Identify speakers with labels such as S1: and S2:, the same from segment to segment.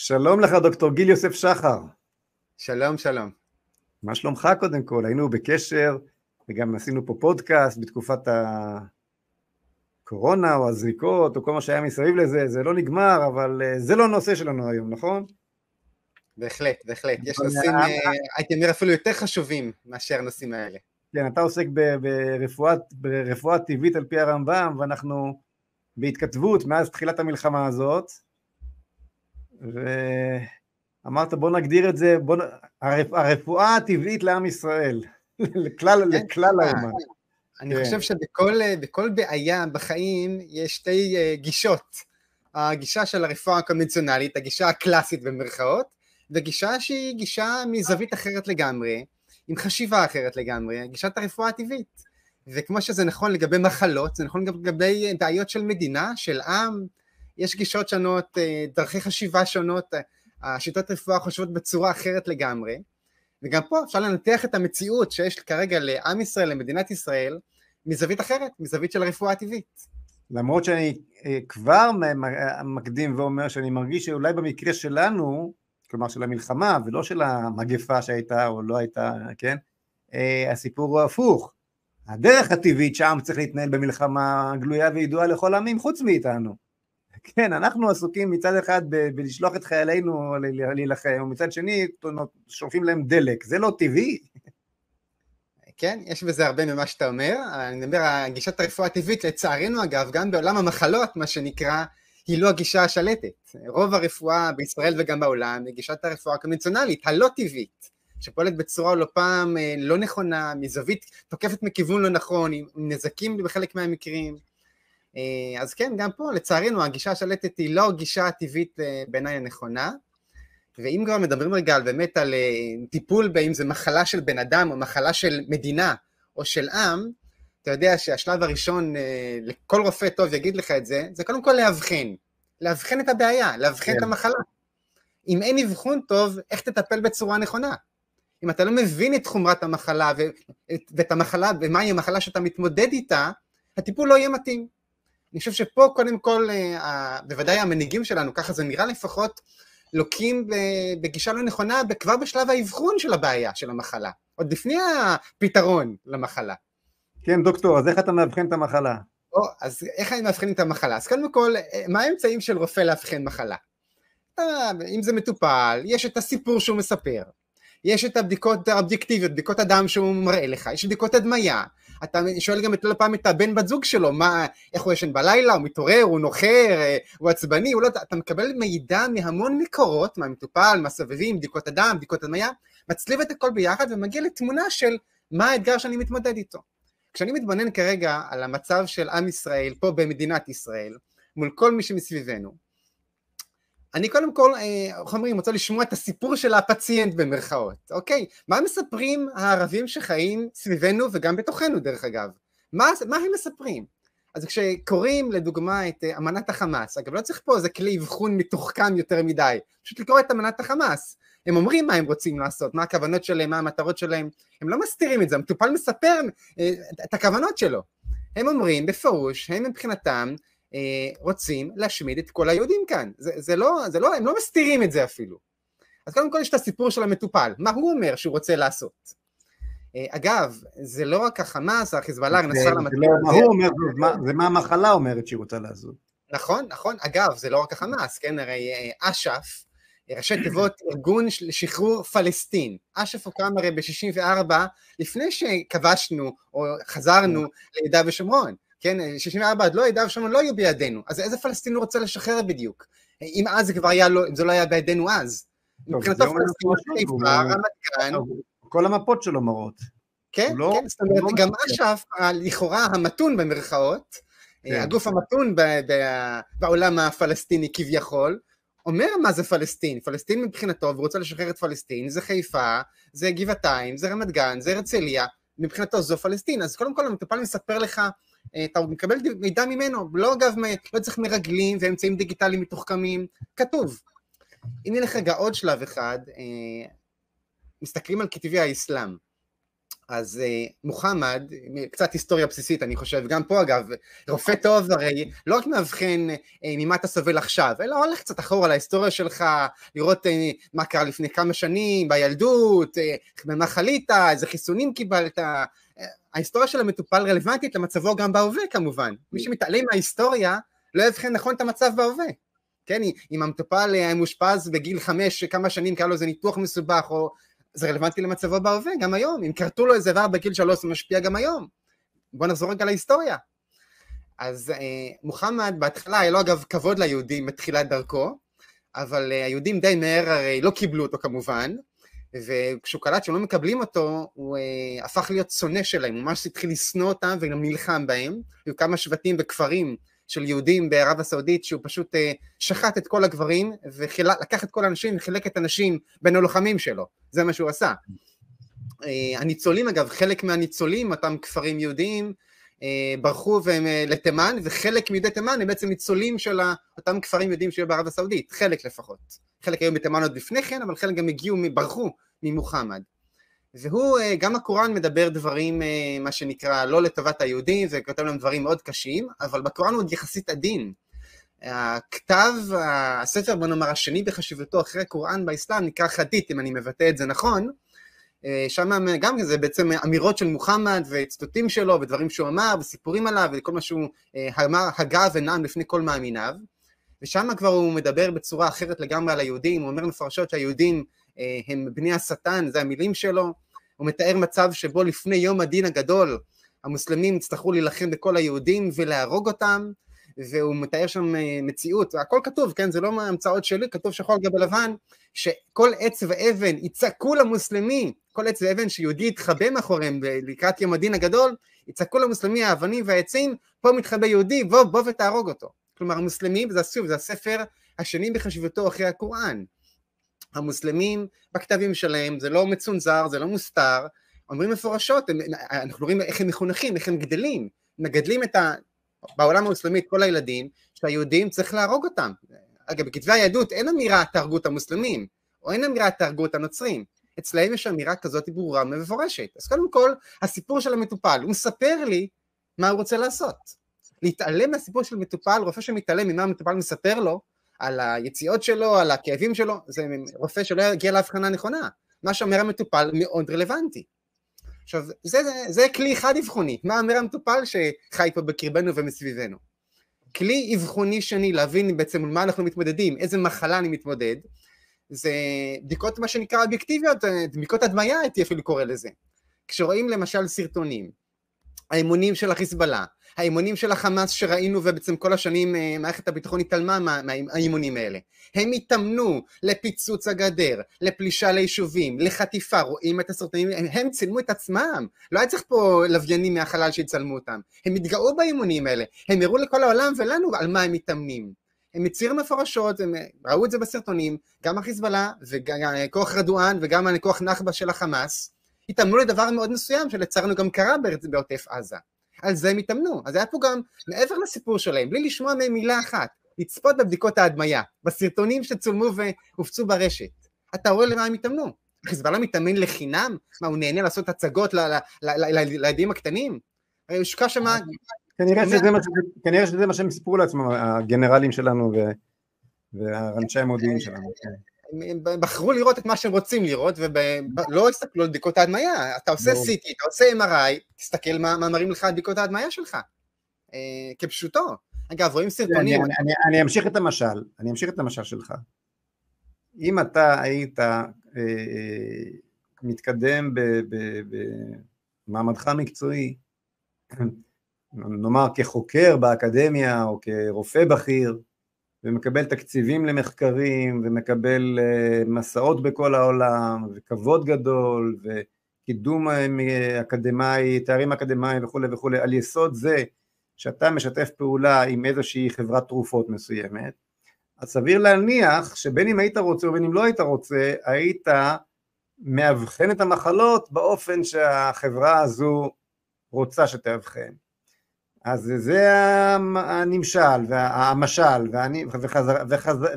S1: שלום לך, דוקטור גיל יוסף שחר.
S2: שלום, שלום.
S1: מה שלומך קודם כל? היינו בקשר וגם עשינו פה פודקאסט בתקופת הקורונה או הזריקות או כל מה שהיה מסביב לזה, זה לא נגמר, אבל אה, זה לא הנושא שלנו היום, נכון?
S2: בהחלט, בהחלט. יש נושאים, אה, הייתי אומר, אפילו יותר חשובים מאשר הנושאים האלה.
S1: כן, אתה עוסק ברפואה, ברפואה טבעית על פי הרמב"ם, ואנחנו בהתכתבות מאז תחילת המלחמה הזאת, ואמרת בוא נגדיר את זה, בוא, הרפואה הטבעית לעם ישראל, לכלל, כן, לכלל
S2: האומה. כן. אני כן. חושב שבכל בעיה בחיים יש שתי אה, גישות. הגישה של הרפואה הקונבנציונלית, הגישה הקלאסית במרכאות, וגישה שהיא גישה מזווית אחרת לגמרי, עם חשיבה אחרת לגמרי, גישת הרפואה הטבעית. וכמו שזה נכון לגבי מחלות, זה נכון גם לגבי בעיות של מדינה, של עם, יש גישות שונות, אה, דרכי חשיבה שונות, השיטות רפואה חושבות בצורה אחרת לגמרי, וגם פה אפשר לנתח את המציאות שיש כרגע לעם ישראל, למדינת ישראל, מזווית אחרת, מזווית של הרפואה הטבעית.
S1: למרות שאני אה, כבר מקדים ואומר שאני מרגיש שאולי במקרה שלנו, כלומר של המלחמה ולא של המגפה שהייתה או לא הייתה, כן? אה, הסיפור הוא הפוך. הדרך הטבעית שהעם צריך להתנהל במלחמה גלויה וידועה לכל העמים חוץ מאיתנו. כן, אנחנו עסוקים מצד אחד ב- בלשלוח את חיילינו להילחם, ומצד שני שולחים להם דלק, זה לא טבעי.
S2: כן, יש בזה הרבה ממה שאתה אומר. אני מדבר, הגישת הרפואה הטבעית, לצערנו אגב, גם בעולם המחלות, מה שנקרא, היא לא הגישה השלטת. רוב הרפואה בישראל וגם בעולם היא גישת הרפואה הקונבנציונלית, הלא טבעית, שפועלת בצורה לא פעם אה, לא נכונה, מזווית, תוקפת מכיוון לא נכון, עם נזקים בחלק מהמקרים. אה, אז כן, גם פה, לצערנו, הגישה השלטת היא לא הגישה הטבעית אה, בעיניי הנכונה. ואם כבר מדברים רגע על באמת על טיפול באם זה מחלה של בן אדם או מחלה של מדינה או של עם, אתה יודע שהשלב הראשון, אה, לכל רופא טוב יגיד לך את זה, זה קודם כל לאבחן. לאבחן את הבעיה, לאבחן כן. את המחלה. אם אין אבחון טוב, איך תטפל בצורה נכונה? אם אתה לא מבין את חומרת המחלה ואת המחלה, ומהי המחלה שאתה מתמודד איתה, הטיפול לא יהיה מתאים. אני חושב שפה קודם כל, אה, בוודאי המנהיגים שלנו, ככה זה נראה לפחות, לוקים בגישה לא נכונה כבר בשלב האבחון של הבעיה, של המחלה, עוד לפני הפתרון למחלה.
S1: כן, דוקטור, אז איך אתה מאבחן את המחלה?
S2: או, אז איך אני מאבחן את המחלה? אז קודם כל, אה, מה האמצעים של רופא לאבחן מחלה? אם זה מטופל, יש את הסיפור שהוא מספר, יש את הבדיקות האובייקטיביות, בדיקות הדם שהוא מראה לך, יש בדיקות הדמיה, אתה שואל גם את כל פעם את הבן בת זוג שלו, מה, איך הוא ישן בלילה, הוא מתעורר, הוא נוחר, אה, הוא עצבני, הוא לא, אתה מקבל מידע מהמון מקורות, מהמטופל, מהסובבים, בדיקות הדם, בדיקות הדמיה, מצליב את הכל ביחד ומגיע לתמונה של מה האתגר שאני מתמודד איתו. כשאני מתבונן כרגע על המצב של עם ישראל פה במדינת ישראל, מול כל מי שמסביבנו, אני קודם כל, אה, איך אומרים, רוצה לשמוע את הסיפור של הפציינט במרכאות, אוקיי? מה מספרים הערבים שחיים סביבנו וגם בתוכנו דרך אגב? מה, מה הם מספרים? אז כשקוראים לדוגמה את אה, אמנת החמאס, אגב לא צריך פה איזה כלי אבחון מתוחכם יותר מדי, פשוט לקרוא את אמנת החמאס, הם אומרים מה הם רוצים לעשות, מה הכוונות שלהם, מה המטרות שלהם, הם לא מסתירים את זה, המטופל מספר אה, את הכוונות שלו. הם אומרים בפירוש, הם מבחינתם אה, רוצים להשמיד את כל היהודים כאן. זה, זה, לא, זה לא, הם לא מסתירים את זה אפילו. אז קודם כל יש את הסיפור של המטופל, מה הוא אומר שהוא רוצה לעשות. אה, אגב, זה לא רק החמאס, החיזבאללה, נסראללה,
S1: זה, זה, לא מה הוא אומר, זה מה המחלה אומרת שהיא רוצה לעשות.
S2: נכון, נכון, אגב, זה לא רק החמאס, כן, הרי אש"ף, ראשי תיבות ארגון לשחרור פלסטין. אש"ף הוקם הרי ב-64 לפני שכבשנו או חזרנו ליהודה ושומרון. כן, 64 עד לא יהודה ושומרון לא היו בידינו, אז איזה פלסטין הוא רוצה לשחרר בדיוק? אם אז זה כבר היה, לא, אם זה לא היה בידינו אז. מבחינתו פלסטין חיפה, רמת גן.
S1: כל המפות שלו מראות.
S2: כן, לא- כן, זאת אומרת, לא גם אש"ף, לכאורה המתון במרכאות, כן. הגוף המתון בעולם הפלסטיני כביכול, אומר מה זה פלסטין, פלסטין מבחינתו, והוא רוצה לשחרר את פלסטין, זה חיפה, זה גבעתיים, זה רמת גן, זה הרצליה, מבחינתו זו פלסטין, אז קודם כל המטופל מספר לך, אתה מקבל מידע ממנו, לא אגב, לא צריך מרגלים ואמצעים דיגיטליים מתוחכמים, כתוב. אם נלך רגע עוד שלב אחד, אה, מסתכלים על כתבי האסלאם. אז uh, מוחמד, קצת היסטוריה בסיסית אני חושב, גם פה אגב, רופא טוב הרי לא רק מאבחן ממה אתה סובל עכשיו, אלא הולך קצת אחורה להיסטוריה שלך, לראות מה קרה לפני כמה שנים, בילדות, במה חלית, איזה חיסונים קיבלת, ההיסטוריה של המטופל רלוונטית למצבו גם בהווה כמובן, מי שמתעלם מההיסטוריה לא יבחן נכון את המצב בהווה. כן, אם המטופל היה מאושפז בגיל חמש, כמה שנים קרה לו איזה ניתוח מסובך, או זה רלוונטי למצבו בהווה, גם היום. אם כרתו לו איזה איבר בגיל שלוש, זה משפיע גם היום. בואו נחזור רגע להיסטוריה. אז אה, מוחמד בהתחלה היה לו אגב כבוד ליהודים בתחילת דרכו, אבל אה, היהודים די מהר הרי לא קיבלו אותו כמובן, וכשהוא קלט שהם לא מקבלים אותו, הוא אה, הפך להיות שונא שלהם, הוא ממש התחיל לשנוא אותם וגם נלחם בהם. היו כמה שבטים וכפרים של יהודים בערב הסעודית שהוא פשוט אה, שחט את כל הגברים ולקח את כל האנשים וחילק את הנשים בין הלוחמים שלו, זה מה שהוא עשה. אה, הניצולים אגב, חלק מהניצולים, אותם כפרים יהודיים, אה, ברחו והם לתימן, וחלק מיהודי תימן הם בעצם ניצולים של אותם כפרים יהודים שהיו בערב הסעודית, חלק לפחות. חלק היו בתימן עוד לפני כן, אבל חלק גם הגיעו, ברחו ממוחמד. והוא, אה, גם הקוראן מדבר דברים, אה, מה שנקרא, לא לטובת היהודים, וכותב להם דברים מאוד קשים, אבל בקוראן הוא עוד יחסית עדין. הכתב, הספר, בוא נאמר, השני בחשיבותו אחרי הקוראן באסלאם, נקרא חדית, אם אני מבטא את זה נכון, אה, שם גם זה בעצם אמירות של מוחמד וציטוטים שלו ודברים שהוא אמר וסיפורים עליו וכל מה שהוא אמר, הגה ונעם לפני כל מאמיניו ושם כבר הוא מדבר בצורה אחרת לגמרי על היהודים, הוא אומר מפרשות שהיהודים הם בני השטן, זה המילים שלו, הוא מתאר מצב שבו לפני יום הדין הגדול המוסלמים יצטרכו להילחם בכל היהודים ולהרוג אותם, והוא מתאר שם אה, מציאות, הכל כתוב, כן, זה לא מהמצאות שלי, כתוב שחור על גבי לבן, שכל עץ ואבן יצעקו למוסלמי, כל עץ ואבן שיהודי יתחבא מאחוריהם לקראת יום הדין הגדול, יצעקו למוסלמי האבנים והעצים, פה מתחבא יהודי, בוא בוא ותהרוג אותו. כלומר המוסלמים, וזה שוב, זה הספר השני בחשיבותו אחרי הקוראן, המוסלמים בכתבים שלהם, זה לא מצונזר, זה לא מוסתר, אומרים מפורשות, הם, אנחנו רואים איך הם מחונכים, איך הם גדלים, מגדלים את ה... בעולם המוסלמי את כל הילדים, שהיהודים צריך להרוג אותם. אגב, בכתבי היהדות אין אמירה תהרגו את המוסלמים, או אין אמירה תהרגו את הנוצרים. אצלהם יש אמירה כזאת ברורה ומפורשת. אז קודם כל, הסיפור של המטופל, הוא מספר לי מה הוא רוצה לעשות. להתעלם מהסיפור של מטופל, רופא שמתעלם ממה המטופל מספר לו, על היציאות שלו, על הכאבים שלו, זה רופא שלא יגיע להבחנה נכונה. מה שאומר המטופל מאוד רלוונטי. עכשיו, זה, זה, זה כלי אחד אבחוני, מה אומר המטופל שחי פה בקרבנו ומסביבנו. כלי אבחוני שני, להבין בעצם מה אנחנו מתמודדים, איזה מחלה אני מתמודד, זה בדיקות מה שנקרא אובייקטיביות, בדיקות הדמיה הייתי אפילו קורא לזה. כשרואים למשל סרטונים, האמונים של החיזבאללה, האימונים של החמאס שראינו ובעצם כל השנים אה, מערכת הביטחון התעלמה מהאימונים האלה. הם התאמנו לפיצוץ הגדר, לפלישה ליישובים, לחטיפה, רואים את הסרטונים, הם, הם צילמו את עצמם, לא היה צריך פה לוויינים מהחלל שיצלמו אותם, הם התגאו באימונים האלה, הם הראו לכל העולם ולנו על מה הם מתאמנים. הם הצהירו מפורשות, הם ראו את זה בסרטונים, גם החיזבאללה וגם כוח רדואן וגם הכוח נכבה של החמאס, התאמנו לדבר מאוד מסוים שלצערנו גם קרה בעוטף עזה. על זה הם התאמנו. אז היה פה גם, מעבר לסיפור שלהם, בלי לשמוע מהם מילה אחת, לצפות בבדיקות ההדמיה, בסרטונים שצולמו והופצו ברשת. אתה רואה למה הם התאמנו. חיזבאללה מתאמן לחינם? מה, הוא נהנה לעשות הצגות לילדים הקטנים? הרי הושקע שם...
S1: כנראה שזה מה שהם סיפרו לעצמם, הגנרלים שלנו ואנשי המודיעין שלנו. כן.
S2: הם בחרו לראות את מה שהם רוצים לראות, ולא הסתכלו על בדיקות ההדמיה. אתה עושה CT, אתה עושה MRI, תסתכל מה, מראים לך על בדיקות ההדמיה שלך. אה, כפשוטו. אגב, רואים סרטונים...
S1: אני אמשיך את המשל, אני אמשיך את המשל שלך. אם אתה היית אה, מתקדם במעמדך המקצועי, נאמר כחוקר באקדמיה או כרופא בכיר, ומקבל תקציבים למחקרים, ומקבל uh, מסעות בכל העולם, וכבוד גדול, וקידום אה, אקדמאי, תארים אקדמאיים וכולי וכולי, על יסוד זה שאתה משתף פעולה עם איזושהי חברת תרופות מסוימת, אז סביר להניח שבין אם היית רוצה ובין אם לא היית רוצה, היית מאבחן את המחלות באופן שהחברה הזו רוצה שתאבחן. אז זה הנמשל והמשל וחזרה,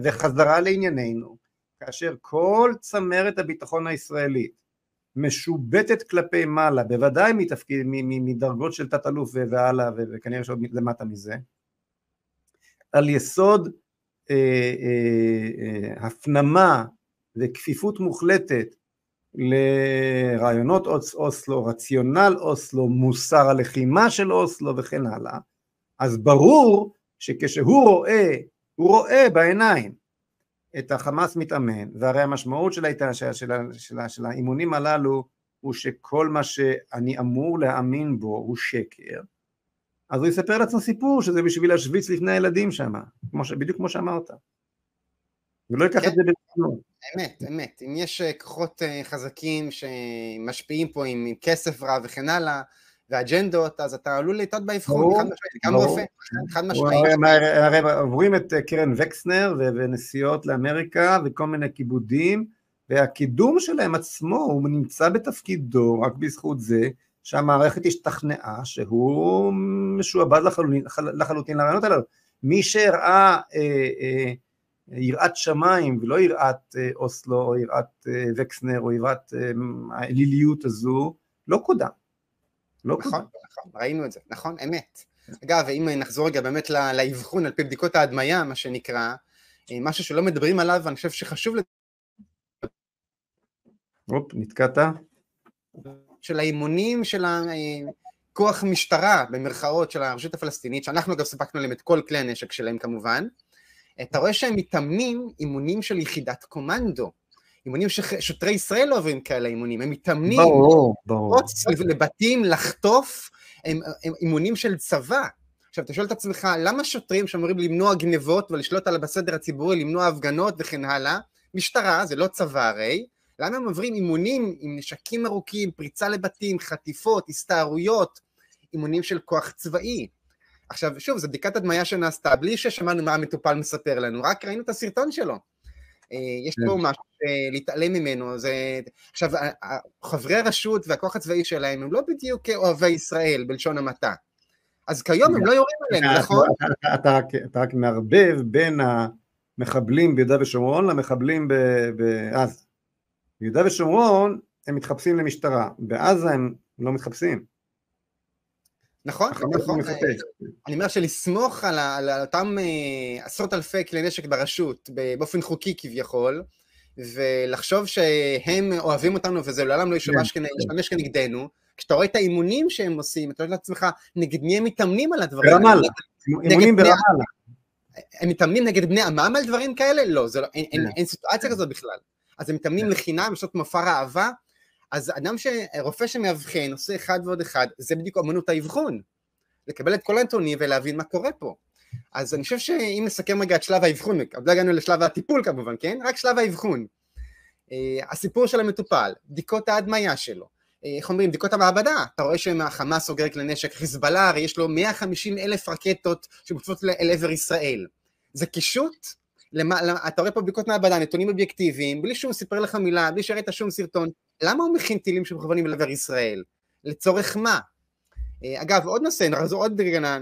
S1: וחזרה לענייננו, כאשר כל צמרת הביטחון הישראלית משובטת כלפי מעלה, בוודאי מתפקיד, מדרגות של תת-אלוף והלאה, וכנראה שעוד למטה מזה, על יסוד אה, אה, אה, הפנמה וכפיפות מוחלטת לרעיונות אוסלו, רציונל אוסלו, מוסר הלחימה של אוסלו וכן הלאה, אז ברור שכשהוא רואה, הוא רואה בעיניים את החמאס מתאמן, והרי המשמעות של, היתה, של, של, של, של האימונים הללו הוא שכל מה שאני אמור להאמין בו הוא שקר, אז הוא יספר לעצמו סיפור שזה בשביל להשוויץ לפני הילדים שם, בדיוק כמו שאמרת. ולא ייקח
S2: כן.
S1: את זה ברצינות.
S2: אמת, אמת. אם יש אה, כוחות אה, חזקים שמשפיעים פה עם, עם כסף רב וכן הלאה, ואג'נדות, אז אתה עלול לטעות באבחון, חד משמעית, גם רופא, חד משמעית.
S1: הרי עוברים את אה, קרן וקסנר ונסיעות לאמריקה וכל מיני כיבודים, והקידום שלהם עצמו, הוא נמצא בתפקידו רק בזכות זה שהמערכת השתכנעה שהוא משועבד לחלוטין לרעיונות הללו. מי שהראה אה, אה, יראת שמיים ולא יראת אה, אוסלו או יראת אה, וקסנר או יראת אה, האליליות הזו, לא קודם.
S2: לא נכון, קודם. נכון, ראינו את זה, נכון, אמת. אגב, אם נחזור רגע באמת לאבחון על פי בדיקות ההדמיה, מה שנקרא, משהו שלא מדברים עליו, אני חושב שחשוב...
S1: הופ, נתקעת.
S2: של האימונים של הכוח משטרה, במרכאות, של הרשות הפלסטינית, שאנחנו אגב סיפקנו להם את כל כלי הנשק שלהם כמובן, אתה רואה שהם מתאמנים אימונים של יחידת קומנדו. אימונים ששוטרי ישראל לא עוברים כאלה אימונים, הם מתאמנים,
S1: ברור, ברור.
S2: לבתים, לחטוף, הם, הם אימונים של צבא. עכשיו, אתה שואל את עצמך, למה שוטרים שאמורים למנוע גנבות ולשלוט על בסדר הציבורי, למנוע הפגנות וכן הלאה, משטרה, זה לא צבא הרי, למה הם עוברים אימונים עם נשקים ארוכים, פריצה לבתים, חטיפות, הסתערויות, אימונים של כוח צבאי? עכשיו, שוב, זו בדיקת הדמיה שנעשתה, בלי ששמענו מה המטופל מספר לנו, רק ראינו את הסרטון שלו. אה, יש פה כן. משהו להתעלם ממנו, זה... עכשיו, חברי הרשות והכוח הצבאי שלהם הם לא בדיוק אוהבי ישראל, בלשון המעטה. אז כיום הם לא יורים עלינו, נכון?
S1: אתה רק מערבב בין המחבלים ביהודה ושומרון למחבלים בעזה. ביהודה ושומרון הם מתחפשים למשטרה, בעזה הם לא מתחפשים.
S2: נכון, נכון. אני אומר שלסמוך על, על אותם אה, עשרות אלפי כלי נשק ברשות, באופן חוקי כביכול, ולחשוב שהם אוהבים אותנו וזה לעולם לא ישמש כן, כן. כנגדנו, כשאתה רואה את האימונים שהם עושים, אתה אומר לעצמך, נגד מי הם מתאמנים על הדברים
S1: האלה? ברמאללה, אימונים ברמאללה.
S2: הם מתאמנים נגד בני עמם על דברים כאלה? לא, לא אין, אין, סיטואציה כזאת בכלל. אז הם מתאמנים כן. לחינם, יש מופע ראווה, אז אדם, ש... רופא שמאבחן, עושה אחד ועוד אחד, זה בדיוק אמנות האבחון. לקבל את כל הנתונים ולהבין מה קורה פה. אז אני חושב שאם נסכם רגע את שלב האבחון, עוד לא הגענו לשלב הטיפול כמובן, כן? רק שלב האבחון. Uh, הסיפור של המטופל, בדיקות ההדמיה שלו, uh, איך אומרים, בדיקות המעבדה, אתה רואה שהחמאס סוגר כלי נשק, חיזבאללה, הרי יש לו 150 אלף רקטות שמוצפות אל עבר ישראל. זה קישוט למה, אתה רואה פה בדיקות מעבדה, נתונים אובייקטיביים, בלי שהוא סיפר לך מילה, בלי שהראית שום סרטון, למה הוא מכין טילים שמכוונים לעבר ישראל? לצורך מה? אה, אגב, עוד נושא, נחזור עוד רגע,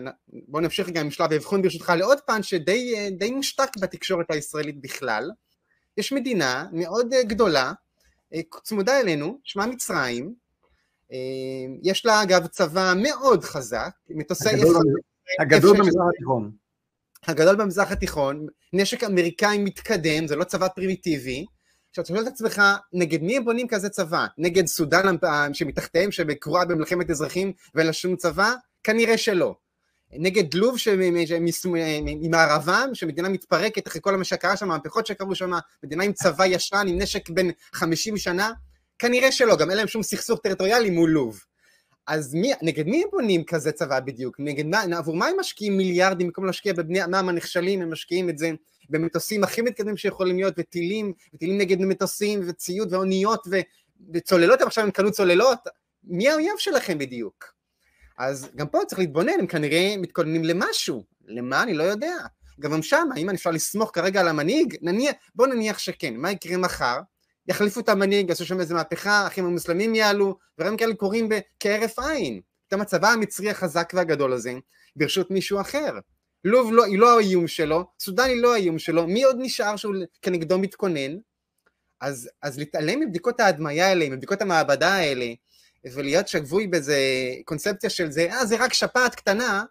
S2: בואו נמשיך רגע עם שלב האבחון ברשותך לעוד פן שדי אה, מושתק בתקשורת הישראלית בכלל. יש מדינה מאוד אה, גדולה, צמודה אלינו, שמה מצרים, יש לה אגב צבא מאוד חזק, מטוסי...
S1: הגדול במזרח התיכון.
S2: הגדול במזרח התיכון, נשק אמריקאי מתקדם, זה לא צבא פרימיטיבי. עכשיו אתה שואל את עצמך, נגד מי הם בונים כזה צבא? נגד סודאן שמתחתיהם, שבקרואה במלחמת אזרחים ואין לה שום צבא? כנראה שלא. נגד לוב ממערבם, שמדינה מתפרקת אחרי כל מה שקרה שם, המהפכות שקרו שם, מדינה עם צבא ישן, עם נשק בן 50 שנה? כנראה שלא, גם אין להם שום סכסוך טריטוריאלי מול לוב. אז מי, נגד מי הם בונים כזה צבא בדיוק? נגד מה, עבור מה הם משקיעים מיליארדים במקום להשקיע בבני עמם הנכשלים, הם משקיעים את זה במטוסים הכי מתקדמים שיכולים להיות, וטילים, וטילים נגד מטוסים, וציוד, ואוניות, ו, וצוללות, עכשיו הם קנו צוללות, מי האויב שלכם בדיוק? אז גם פה צריך להתבונן, הם כנראה מתכוננים למשהו, למה אני לא יודע. גם שם, האם אפשר לסמוך כרגע על המנהיג? נניח, בוא נניח שכן, מה יקרה מחר? יחליפו את המנהיג, יעשו שם איזה מהפכה, האחים המוסלמים יעלו, דברים כאלה קורים כהרף עין. פתאום הצבא המצרי החזק והגדול הזה, ברשות מישהו אחר. לוב לא, היא לא האיום שלו, סודן היא לא האיום שלו, מי עוד נשאר שהוא כנגדו מתכונן? אז, אז להתעלם מבדיקות ההדמיה האלה, מבדיקות המעבדה האלה, ולהיות שבוי באיזה קונספציה של זה, אה, זה רק שפעת קטנה,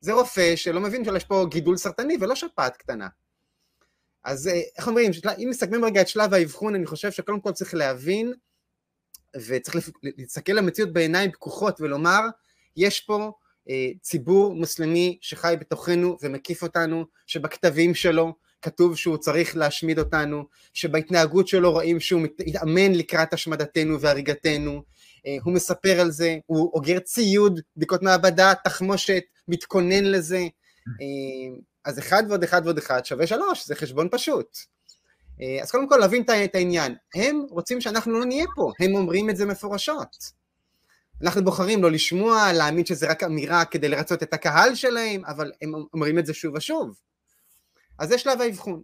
S2: זה רופא שלא מבין שיש פה גידול סרטני ולא שפעת קטנה. אז אה, איך אומרים, אם מסכמים רגע את שלב האבחון, אני חושב שקודם כל צריך להבין, וצריך להסתכל למציאות בעיניים פקוחות ולומר, יש פה ציבור מוסלמי שחי בתוכנו ומקיף אותנו, שבכתבים שלו כתוב שהוא צריך להשמיד אותנו, שבהתנהגות שלו רואים שהוא מתאמן לקראת השמדתנו והריגתנו, אה, הוא מספר על זה, הוא אוגר ציוד, בדיקות מעבדה, תחמושת, מתכונן לזה, אה, אז אחד ועוד אחד ועוד אחד שווה שלוש, זה חשבון פשוט. אז קודם כל להבין את העניין, הם רוצים שאנחנו לא נהיה פה, הם אומרים את זה מפורשות. אנחנו בוחרים לא לשמוע, להאמין שזה רק אמירה כדי לרצות את הקהל שלהם, אבל הם אומרים את זה שוב ושוב. אז זה שלב האבחון.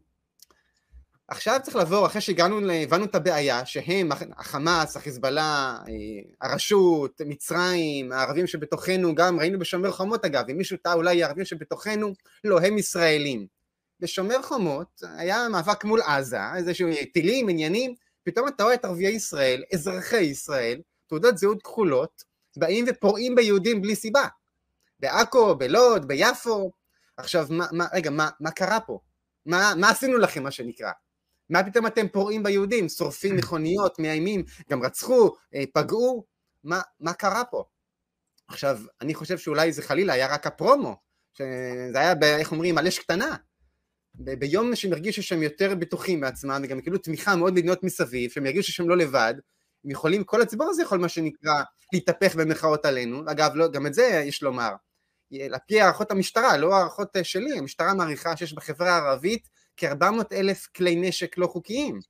S2: עכשיו צריך לעבור, אחרי שהגענו, הבנו את הבעיה, שהם, החמאס, החיזבאללה, אה, הרשות, מצרים, הערבים שבתוכנו, גם ראינו בשומר חומות אגב, אם מישהו טעה אולי הערבים שבתוכנו, לא, הם ישראלים. בשומר חומות היה מאבק מול עזה, איזשהו טילים, עניינים, פתאום אתה רואה את ערביי ישראל, אזרחי ישראל, תעודות זהות כחולות, באים ופורעים ביהודים בלי סיבה. בעכו, בלוד, ביפו. עכשיו, מה, מה, רגע, מה, מה קרה פה? מה, מה עשינו לכם, מה שנקרא? מה פתאום אתם פורעים ביהודים, שורפים מכוניות, מאיימים, גם רצחו, אה, פגעו? מה, מה קרה פה? עכשיו, אני חושב שאולי זה חלילה היה רק הפרומו, שזה היה, ב, איך אומרים, על אש קטנה. ב- ביום שהם הרגישו שהם יותר בטוחים בעצמם, וגם קיבלו תמיכה מאוד מדינות מסביב, שהם הרגישו שהם לא לבד, הם יכולים, כל הציבור הזה יכול מה שנקרא להתהפך במרכאות עלינו, אגב לא, גם את זה יש לומר, על פי הערכות המשטרה, לא הערכות אה, שלי, המשטרה מעריכה שיש בחברה הערבית כ-400 אלף כלי נשק לא חוקיים.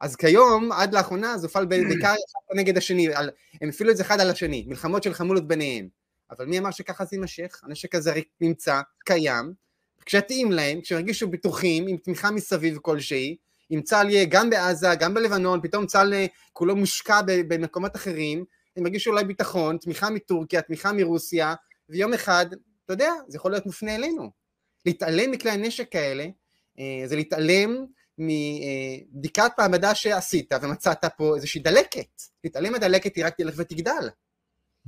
S2: אז כיום, עד לאחרונה, זה הופעל בעיקר אחד נגד השני, על, הם הפעילו את זה אחד על השני, מלחמות של חמולות ביניהם. אבל מי אמר שככה זה יימשך? הנשק הזה נמצא, קיים, כשהתאים להם, כשהם הרגישו בטוחים, עם תמיכה מסביב כלשהי, אם צה"ל יהיה גם בעזה, גם בלבנון, פתאום צה"ל אה, כולו מושקע במקומות אחרים, הם ירגישו אולי ביטחון, תמיכה מטורקיה, תמיכה מרוסיה, ויום אחד, אתה יודע, זה יכול להיות מופנה אלינו. להתעלם מכלי הנשק האלה, אה, זה להתעלם מבדיקת מעבדה שעשית ומצאת פה איזושהי דלקת. להתעלם מהדלקת היא רק תלך ותגדל.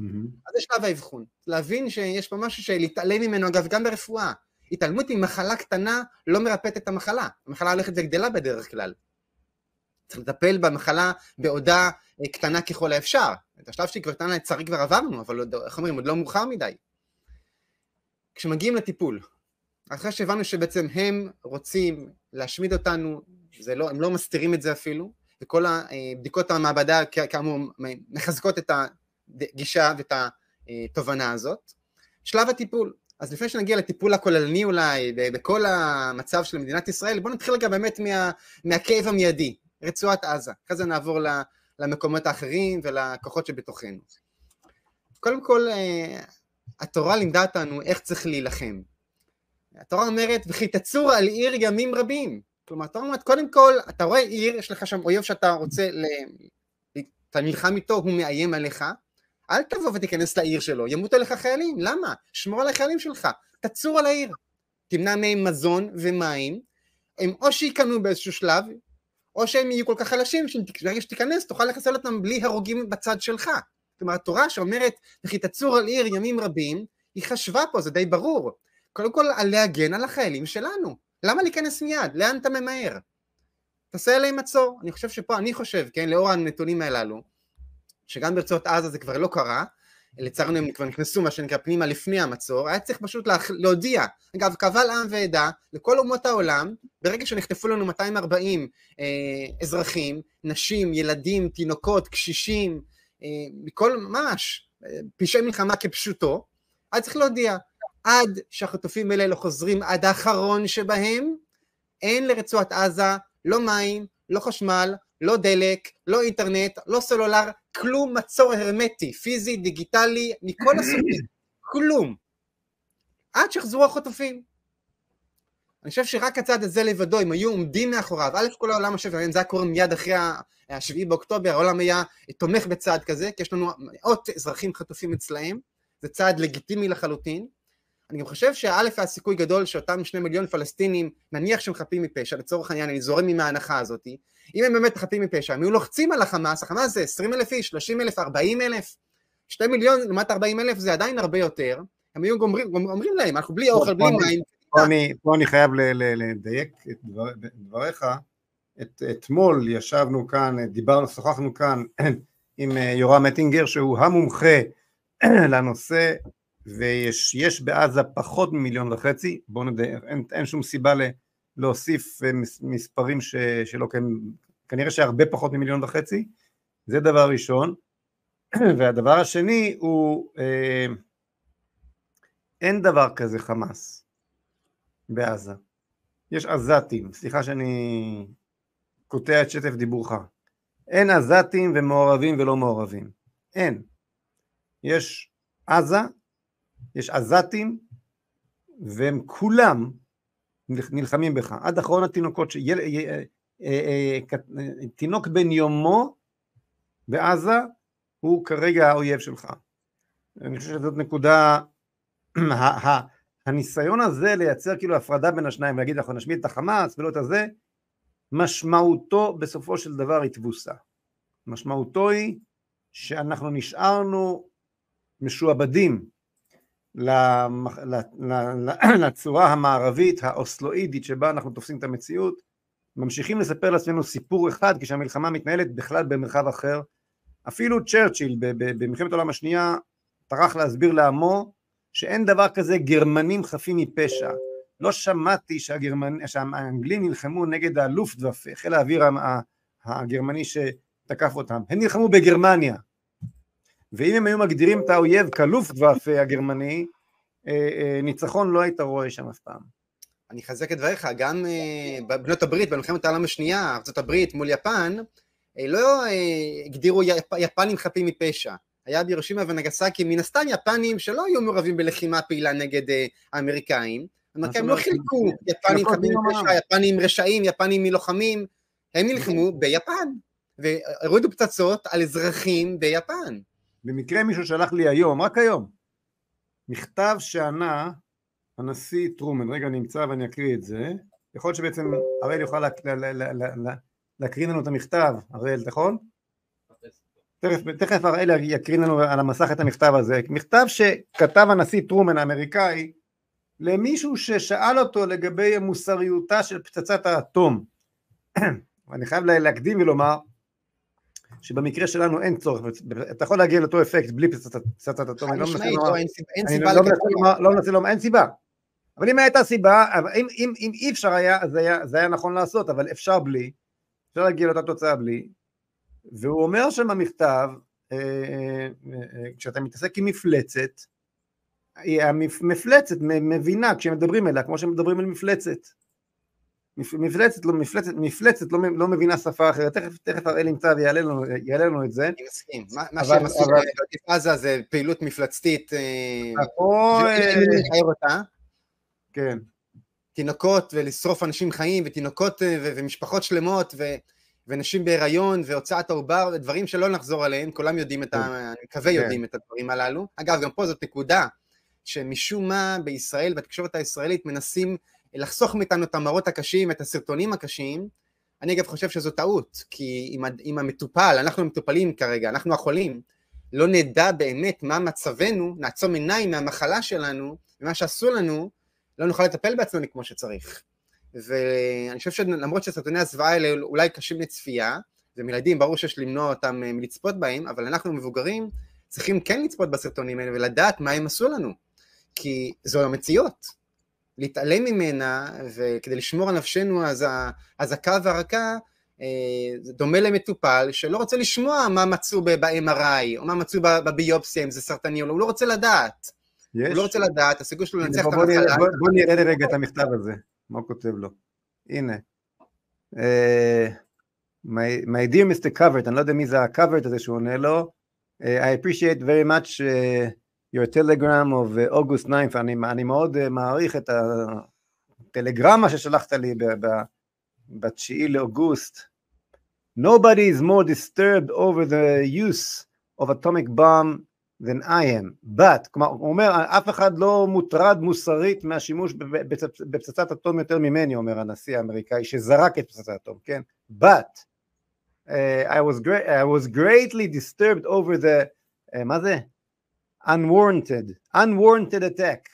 S2: Mm-hmm. אז זה שלב האבחון. להבין שיש פה משהו שלהתעלם ממנו, אגב, גם ברפואה. התעלמות ממחלה קטנה לא מרפאת את המחלה, המחלה הולכת וגדלה בדרך כלל. צריך לטפל במחלה בעודה אה, קטנה ככל האפשר. את השלב שהיא כבר קטנה לצערי כבר עברנו, אבל עוד, איך אומרים, עוד לא מאוחר מדי. כשמגיעים לטיפול, אחרי שהבנו שבעצם הם רוצים להשמיד אותנו, לא, הם לא מסתירים את זה אפילו, וכל הבדיקות המעבדה כאמור מחזקות את הגישה ואת התובנה הזאת. שלב הטיפול, אז לפני שנגיע לטיפול הכוללני אולי, בכל המצב של מדינת ישראל, בואו נתחיל רגע באמת מה, מהכאב המיידי, רצועת עזה. אחרי זה נעבור למקומות האחרים ולכוחות שבתוכנו. קודם כל, אה, התורה לימדה אותנו איך צריך להילחם. התורה אומרת, וכי תצור על עיר ימים רבים. כלומר, התורה אומרת, קודם כל, אתה רואה עיר, יש לך שם אויב שאתה רוצה. אתה נלחם איתו, הוא מאיים עליך, אל תבוא ותיכנס לעיר שלו, ימותו לך חיילים, למה? שמור על החיילים שלך, תצור על העיר, תמנע מהם מזון ומים, הם או שייכנעו באיזשהו שלב, או שהם יהיו כל כך חלשים, שברגע שתיכנס תוכל לחסל אותם בלי הרוגים בצד שלך. כלומר, התורה שאומרת, וכי תצור על עיר ימים רבים, היא חשבה פה, זה די ברור. קודם כל, להגן על החיילים שלנו. למה להיכנס מיד? לאן אתה ממהר? תעשה עליהם מצור. אני חושב שפה, אני חושב, כן, לאור הנתונים הללו, שגם ברצועות עזה זה כבר לא קרה, לצערנו הם כבר נכנסו מה שנקרא פנימה לפני המצור, היה צריך פשוט להודיע, אגב קבל עם ועדה לכל אומות העולם, ברגע שנחטפו לנו 240 אה, אזרחים, נשים, ילדים, תינוקות, קשישים, אה, מכל, ממש, אה, פשעי מלחמה כפשוטו, היה צריך להודיע, עד שהחטופים האלה לא חוזרים עד האחרון שבהם, אין לרצועת עזה לא מים, לא חשמל, לא דלק, לא אינטרנט, לא סלולר, כלום מצור הרמטי, פיזי, דיגיטלי, מכל הסוגים, כלום. עד שיחזרו החטופים. אני חושב שרק הצד הזה לבדו, אם היו עומדים מאחוריו, א' כל העולם חושב, זה היה קורה מיד אחרי ה-7 באוקטובר, העולם היה תומך בצעד כזה, כי יש לנו מאות אזרחים חטופים אצלהם, זה צעד לגיטימי לחלוטין, אני גם חושב שא' היה סיכוי גדול שאותם שני מיליון פלסטינים, נניח שהם חפים מפשע, לצורך העניין, אני זורם עם ההנחה הזאת, אם הם באמת חפים מפשע, הם היו לוחצים על החמאס, החמאס זה 20 אלף איש, 30 אלף, 40 אלף, 2 מיליון לעומת 40 אלף זה עדיין הרבה יותר, הם היו גומרים, אומרים להם, אנחנו בלי אוכל, בלי מים.
S1: פה אני, פה אני חייב לדייק את דבר, דבריך, את, אתמול ישבנו כאן, דיברנו, שוחחנו כאן עם אה, יורם אטינגר שהוא המומחה לנושא ויש בעזה פחות ממיליון וחצי, בואו נדע, אין, אין שום סיבה ל, להוסיף אה, מספרים ש, שלא כן, כנראה שהרבה פחות ממיליון וחצי, זה דבר ראשון, והדבר השני הוא אה, אין דבר כזה חמאס בעזה, יש עזתים, סליחה שאני קוטע את שטף דיבורך, אין עזתים ומעורבים ולא מעורבים, אין, יש עזה יש עזתים והם כולם נלחמים בך, עד אחרון התינוקות, שיל, אה, אה, אה, תינוק בן יומו בעזה הוא כרגע האויב שלך. אני חושב שזאת נקודה, הניסיון הזה לייצר כאילו הפרדה בין השניים ולהגיד אנחנו נשמיד את החמאס ולא את הזה, משמעותו בסופו של דבר היא תבוסה. משמעותו היא שאנחנו נשארנו משועבדים לצורה המערבית האוסלואידית שבה אנחנו תופסים את המציאות, ממשיכים לספר לעצמנו סיפור אחד כשהמלחמה מתנהלת בכלל במרחב אחר. אפילו צ'רצ'יל במלחמת העולם השנייה טרח להסביר לעמו שאין דבר כזה גרמנים חפים מפשע. לא שמעתי שהגרמנ... שהאנגלים נלחמו נגד הלופטוואפה, חיל האוויר הגרמני שתקף אותם. הם נלחמו בגרמניה. ואם הם היו מגדירים את האויב כלופטוואפה הגרמני, אה, אה, ניצחון לא היית רואה שם אף פעם.
S2: אני אחזק את דבריך, גם אה, בבנות הברית, במלחמת העולם השנייה, הברית מול יפן, לא הגדירו יפנים חפים מפשע. היה בירושימה ונגסקי מן הסתם יפנים שלא היו מעורבים בלחימה פעילה נגד האמריקאים. האמריקאים לא חילקו יפנים חפים מפשע, יפנים רשעים, יפנים מלוחמים, הם נלחמו ביפן, והורידו פצצות על אזרחים ביפן.
S1: במקרה מישהו שלח לי היום, רק היום, מכתב שענה הנשיא טרומן, רגע אני אמצא ואני אקריא את זה, יכול להיות שבעצם הראל יוכל להקריא לנו את המכתב, הראל, נכון? תכף, תכף הראל יקריא לנו על המסך את המכתב הזה, מכתב שכתב הנשיא טרומן האמריקאי למישהו ששאל אותו לגבי מוסריותה של פצצת האטום. אני חייב להקדים ולומר שבמקרה שלנו אין צורך, אתה יכול להגיע לאותו אפקט בלי פצצת אטום, אני לא מנסה לומר, לא מנסה לומר, אין סיבה, אבל אם הייתה סיבה, אם, אם, אם אי אפשר היה, אז היה, זה היה נכון לעשות, אבל אפשר בלי, אפשר להגיע לאותה תוצאה בלי, והוא אומר שם במכתב, אה, אה, אה, כשאתה מתעסק עם מפלצת, המפלצת מבינה כשמדברים אליה כמו שמדברים על מפלצת, מפלצת, לא, מפלצת, מפלצת לא, לא מבינה שפה אחרת, תכף, תכף הראל ימצא ויעלה לנו, לנו את זה.
S2: אני מסכים, מה, מה שהם עשו בעוטף עזה זה פעילות מפלצתית, אותה.
S1: כן.
S2: תינוקות ולשרוף אנשים חיים ותינוקות אה, ומשפחות שלמות ו... ונשים בהיריון והוצאת העובר, דברים שלא נחזור עליהם, כולם יודעים את ה... כן. אני מקווה כן. יודעים את הדברים הללו. אגב, גם פה זאת נקודה שמשום מה בישראל, בתקשורת הישראלית, מנסים לחסוך מאיתנו את המראות הקשים, את הסרטונים הקשים, אני אגב חושב שזו טעות, כי אם המטופל, אנחנו המטופלים כרגע, אנחנו החולים, לא נדע באמת מה מצבנו, נעצום עיניים מהמחלה שלנו, ומה שעשו לנו, לא נוכל לטפל בעצמנו כמו שצריך. ואני חושב שלמרות שסרטוני הזוועה האלה אולי קשים לצפייה, ומילדים ברור שיש למנוע אותם אה, מלצפות בהם, אבל אנחנו מבוגרים צריכים כן לצפות בסרטונים האלה ולדעת מה הם עשו לנו, כי זו המציאות. להתעלם ממנה, וכדי לשמור על נפשנו הזכה והרכה, אה, זה דומה למטופל שלא רוצה לשמוע מה מצאו ב-MRI, או מה מצאו בביופסיה, אם זה סרטני או לא, הוא לא רוצה לדעת. יש? הוא לא רוצה לדעת, הסיכוי שלו לנצח את המחלה.
S1: בוא, בוא נראה רגע את המכתב הזה, מה הוא כותב לו. הנה. Uh, my, my dear Mr. Covert, אני לא יודע מי זה ה-Covert הזה שהוא עונה לו, uh, I appreciate very much uh, your telegram of uh, August 9th, אני, אני מאוד uh, מעריך את הטלגרמה ששלחת לי ב-9 לאוגוסט. Nobody is more disturbed over the use of atomic bomb than I am, but, כלומר, הוא אומר, אף אחד לא מוטרד מוסרית מהשימוש בפצצת אטום יותר ממני, אומר הנשיא האמריקאי, שזרק את פצצת האטום, כן? But, uh, I, was great, I was greatly disturbed over the, uh, מה זה? Unwarranted, unwarranted attack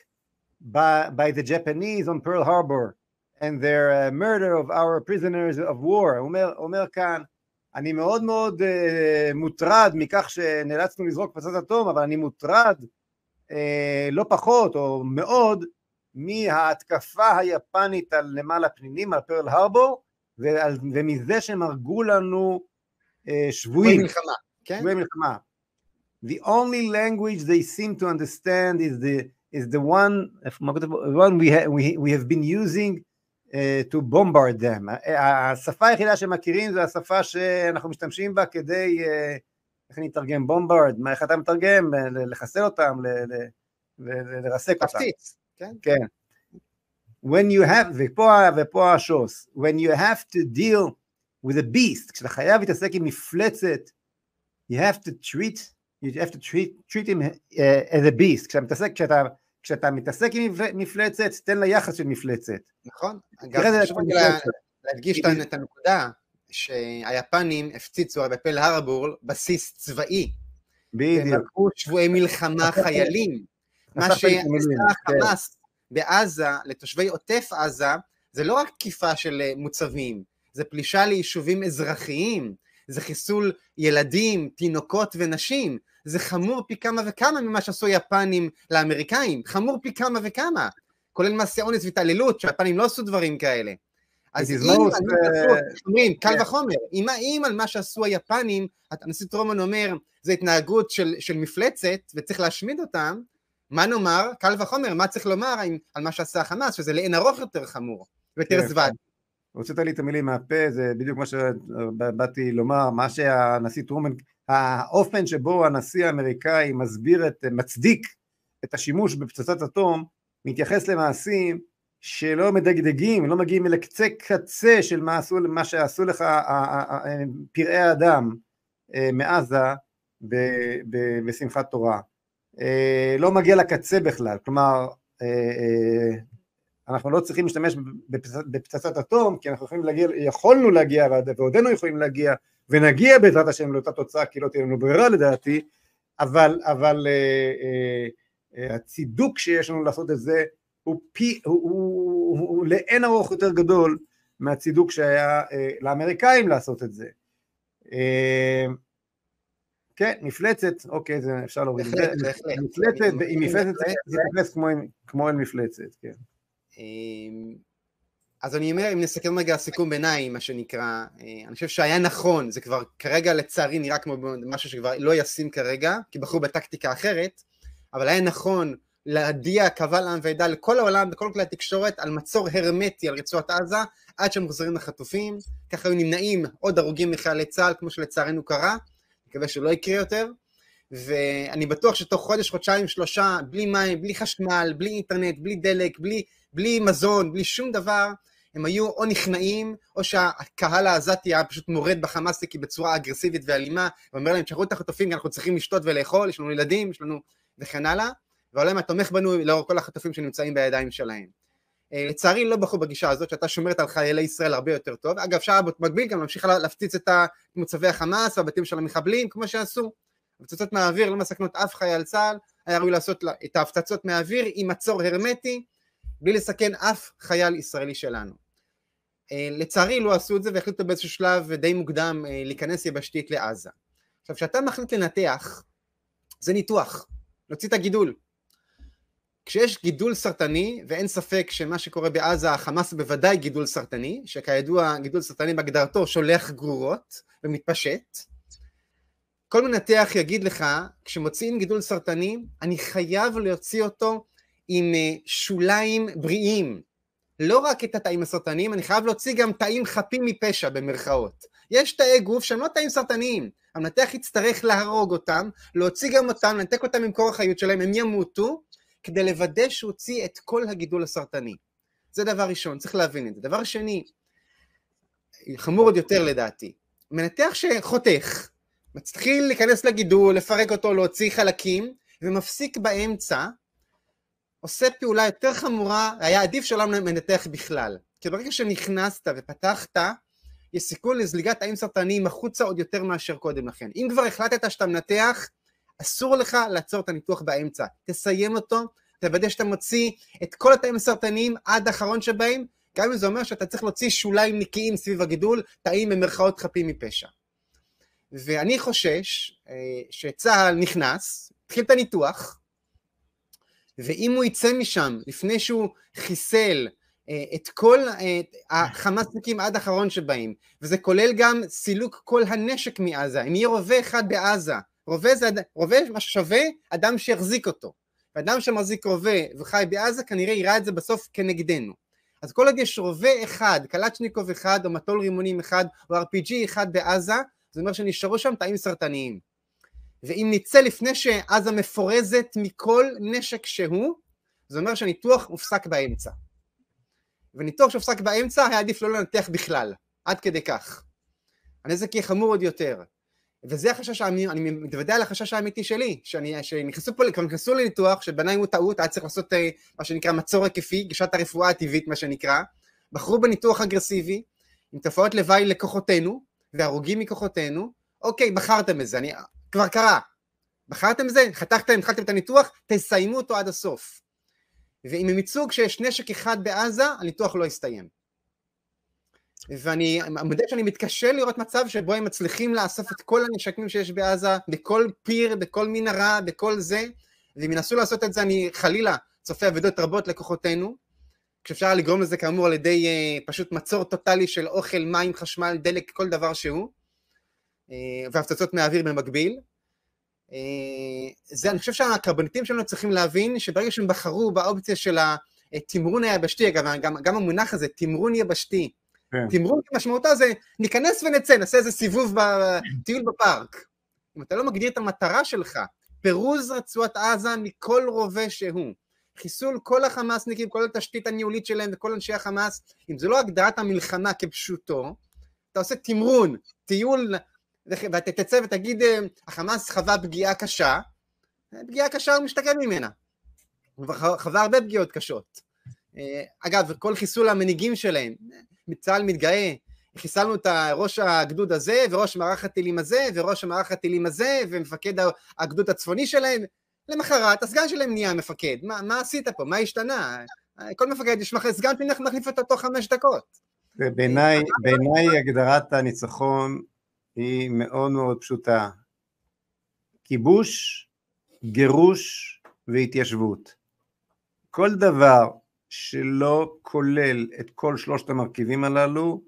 S1: by, by the Japanese on Pearl Harbor and their uh, murder of our prisoners of war. אומר, אומר כאן, אני מאוד מאוד uh, מוטרד מכך שנאלצנו לזרוק פצצת אטום, אבל אני מוטרד uh, לא פחות או מאוד מההתקפה היפנית על נמל הפנינים, על פרל הרבור, ועל, ומזה שהם הרגו לנו uh, שבויים.
S2: מלחמה, כן?
S1: שבויי מלחמה. The only language they seem to understand is the is the one, one we, ha, we, we have been using uh, to bombard them. השפה היחידה שמכירים זה השפה שאנחנו משתמשים בה כדי, uh, איך אני אתרגם? בומברד, מה, איך אתה מתרגם? לחסל אותם, לרסק אותם.
S2: תפציץ, כן?
S1: כן. When you have, ופה, ופה השוס, when you have to deal with a beast, כשאתה חייב להתעסק עם מפלצת, you have to treat you have to treat, treat him uh, as a beast, כשאתה מתעסק, כשאתה, כשאתה מתעסק עם מפלצת, תן לה יחס של מפלצת.
S2: נכון, גם חשוב להדגיש את הנקודה, שהיפנים הפציצו בפל הרבור בסיס צבאי.
S1: בדיוק. הם
S2: לקחו שבויי מלחמה חיילים. מה שעשה החמאס בעזה לתושבי עוטף עזה, זה לא רק תקיפה של מוצבים, זה פלישה ליישובים אזרחיים, זה חיסול ילדים, תינוקות ונשים, זה חמור פי כמה וכמה ממה שעשו היפנים לאמריקאים, חמור פי כמה וכמה, כולל מעשי אונס והתעללות, שהיפנים לא עשו דברים כאלה. אז אם, אומרים, קל כן. וחומר, אם על מה שעשו היפנים, הנשיא טרומן אומר, זה התנהגות של, של מפלצת וצריך להשמיד אותם, מה נאמר, קל וחומר, מה צריך לומר על מה שעשה החמאס, שזה לאין ארוך יותר חמור, ויותר כן.
S1: הוצאת לי את המילים מהפה, זה בדיוק מה שבאתי לומר, מה שהנשיא טרומן, האופן שבו הנשיא האמריקאי מסביר את, מצדיק את השימוש בפצצת אטום, מתייחס למעשים שלא מדגדגים, לא מגיעים אל קצה קצה של מה, עשו, מה שעשו לך פראי האדם אה, מעזה בשמחת תורה. אה, לא מגיע לקצה בכלל, כלומר אה, אנחנו לא צריכים להשתמש בפצצת אטום, כי אנחנו יכולים להגיע, יכולנו להגיע ועודנו יכולים להגיע, ונגיע בעזרת השם לאותה תוצאה, כי לא תהיה לנו ברירה לדעתי, אבל, אבל אה, אה, אה, הצידוק שיש לנו לעשות את זה הוא, פי, הוא, הוא, הוא, הוא לאין ארוך יותר גדול מהצידוק שהיה אה, לאמריקאים לעשות את זה. אה, כן, מפלצת, אוקיי, זה אפשר להוריד את זה, מפלצת, עם מפלצת זה יתייחס כמו אל מפלצת, כן.
S2: אמ, אז אני אומר, אם נסכם רגע סיכום ביניים, מה שנקרא, אה, אני חושב שהיה נכון, זה כבר כרגע לצערי נראה כמו משהו שכבר לא ישים כרגע, כי בחרו בטקטיקה אחרת, אבל היה נכון להדיע קבל עם ועדה לכל העולם, בכל כלי התקשורת, על מצור הרמטי על רצועת עזה, עד שהם חוזרים לחטופים, ככה היו נמנעים עוד הרוגים מחיילי צה"ל, כמו שלצערנו קרה, מקווה שלא יקרה יותר, ואני בטוח שתוך חודש, חודשיים, שלושה, בלי מים, בלי חשמל, בלי אינטרנט, בלי דלק, בלי בלי מזון, בלי שום דבר, הם היו או נכנעים, או שהקהל העזתי היה פשוט מורד בחמאסטיקי בצורה אגרסיבית ואלימה, ואומר להם, תשחררו את החטופים, אנחנו צריכים לשתות ולאכול, יש לנו ילדים, יש לנו... וכן הלאה, והעולם התומך בנו לאור כל החטופים שנמצאים בידיים שלהם. אה, לצערי לא בחרו בגישה הזאת שאתה שומרת על חיילי ישראל הרבה יותר טוב. אגב, אפשר במקביל גם להמשיך להפציץ את מוצבי החמאס והבתים של המחבלים, כמו שעשו. הפצצות מהאוויר לא מסכנות אף חייל צה"ל, היה ראוי לעשות את ההפצצות מהאוויר עם מצור הרמטי, בלי לסכן אף חייל ישראלי שלנו. אה, לצערי לא עשו את זה והחליטו באיזשהו שלב די מוקדם אה, להיכנס יבשתית לעזה. עכשיו כשאתה מחליט לנתח, זה ניתוח, להוציא את הגידול. כשיש גידול סרטני, ואין ספק שמה שקורה בעזה, החמאס בוודאי גידול סרטני, שכידוע גידול סרטני בהגדרתו שולח גרורות ומתפשט, כל מנתח יגיד לך, כשמוציאים גידול סרטני, אני חייב להוציא אותו עם אה, שוליים בריאים. לא רק את התאים הסרטניים, אני חייב להוציא גם תאים חפים מפשע במרכאות. יש תאי גוף שהם לא תאים סרטניים, המנתח יצטרך להרוג אותם, להוציא גם אותם, לנתק אותם כור החיות שלהם, הם ימותו, כדי לוודא שהוא הוציא את כל הגידול הסרטני. זה דבר ראשון, צריך להבין את זה. דבר שני, חמור עוד יותר לדעתי, מנתח שחותך, מתחיל להיכנס לגידול, לפרק אותו, להוציא חלקים, ומפסיק באמצע, עושה פעולה יותר חמורה, היה עדיף שלא מנתח בכלל. כי ברגע שנכנסת ופתחת, יש סיכוי לזליגת תאים סרטניים החוצה עוד יותר מאשר קודם לכן. אם כבר החלטת שאתה מנתח, אסור לך לעצור את הניתוח באמצע. תסיים אותו, תוודא שאתה מוציא את כל התאים הסרטניים עד האחרון שבהם, גם אם זה אומר שאתה צריך להוציא שוליים נקיים סביב הגידול, תאים במרכאות חפים מפשע. ואני חושש אה, שצה"ל נכנס, התחיל את הניתוח, ואם הוא יצא משם לפני שהוא חיסל אה, את כל אה, החמאסניקים עד האחרון שבהם, וזה כולל גם סילוק כל הנשק מעזה, אם יהיה רובה אחד בעזה, רובה זה רובה מה ששווה אדם שיחזיק אותו, ואדם שמחזיק רובה וחי בעזה כנראה יראה את זה בסוף כנגדנו. אז כל עוד יש רובה אחד, קלצ'ניקוב אחד, או מטול רימונים אחד, או RPG אחד בעזה, זה אומר שנשארו שם תאים סרטניים. ואם נצא לפני שעזה מפורזת מכל נשק שהוא, זה אומר שהניתוח הופסק באמצע. וניתוח שהופסק באמצע היה עדיף לא לנתח בכלל, עד כדי כך. הנזק יהיה חמור עוד יותר. וזה החשש האמיתי, אני מתוודע על החשש האמיתי שלי, שאני, שנכנסו פה, כבר נכנסו לניתוח, שבעיניי הוא טעות, היה צריך לעשות אה, מה שנקרא מצור היקפי, גישת הרפואה הטבעית מה שנקרא, בחרו בניתוח אגרסיבי, עם תופעות לוואי לכוחותינו, והרוגים מכוחותינו, אוקיי, בחרתם בזה, אני, כבר קרה, בחרתם בזה, חתכתם, התחלתם את הניתוח, תסיימו אותו עד הסוף. ואם הם יצאו כשיש נשק אחד בעזה, הניתוח לא יסתיים. ואני מודה שאני מתקשה לראות מצב שבו הם מצליחים לאסוף את כל הנשקים שיש בעזה, בכל פיר, בכל מנהרה, בכל זה, ואם ינסו לעשות את זה אני חלילה צופה אבדות רבות לכוחותינו, כשאפשר לגרום לזה כאמור על ידי uh, פשוט מצור טוטאלי של אוכל, מים, חשמל, דלק, כל דבר שהוא, והפצצות מהאוויר במקביל. Uh, זה, אני חושב שהקרבניטים שלנו צריכים להבין שברגע שהם בחרו באופציה של התמרון היבשתי, אגב, גם, גם המונח הזה, תמרון יבשתי, כן. תמרון כמשמעותה זה ניכנס ונצא, נעשה איזה סיבוב בטיול בפארק. אם אתה לא מגדיר את המטרה שלך, פירוז רצועת עזה מכל רובה שהוא, חיסול כל החמאסניקים, כל התשתית הניהולית שלהם וכל אנשי החמאס, אם זה לא הגדרת המלחמה כפשוטו, אתה עושה תמרון, טיול, ואתה תצא ותגיד, אה, החמאס חווה פגיעה קשה, פגיעה קשה הוא משתקם ממנה. הוא חווה הרבה פגיעות קשות. אה, אגב, כל חיסול המנהיגים שלהם, צה"ל מתגאה, חיסלנו את ראש הגדוד הזה, וראש מערך הטילים הזה, וראש מערך הטילים הזה, ומפקד הגדוד הצפוני שלהם, למחרת הסגן שלהם נהיה מפקד, מה, מה עשית פה, מה השתנה? כל מפקד יש סגן פינך מחליף אותו תוך חמש דקות.
S1: בעיניי, בעיניי הגדרת הניצחון היא מאוד מאוד פשוטה. כיבוש, גירוש והתיישבות. כל דבר שלא כולל את כל שלושת המרכיבים הללו,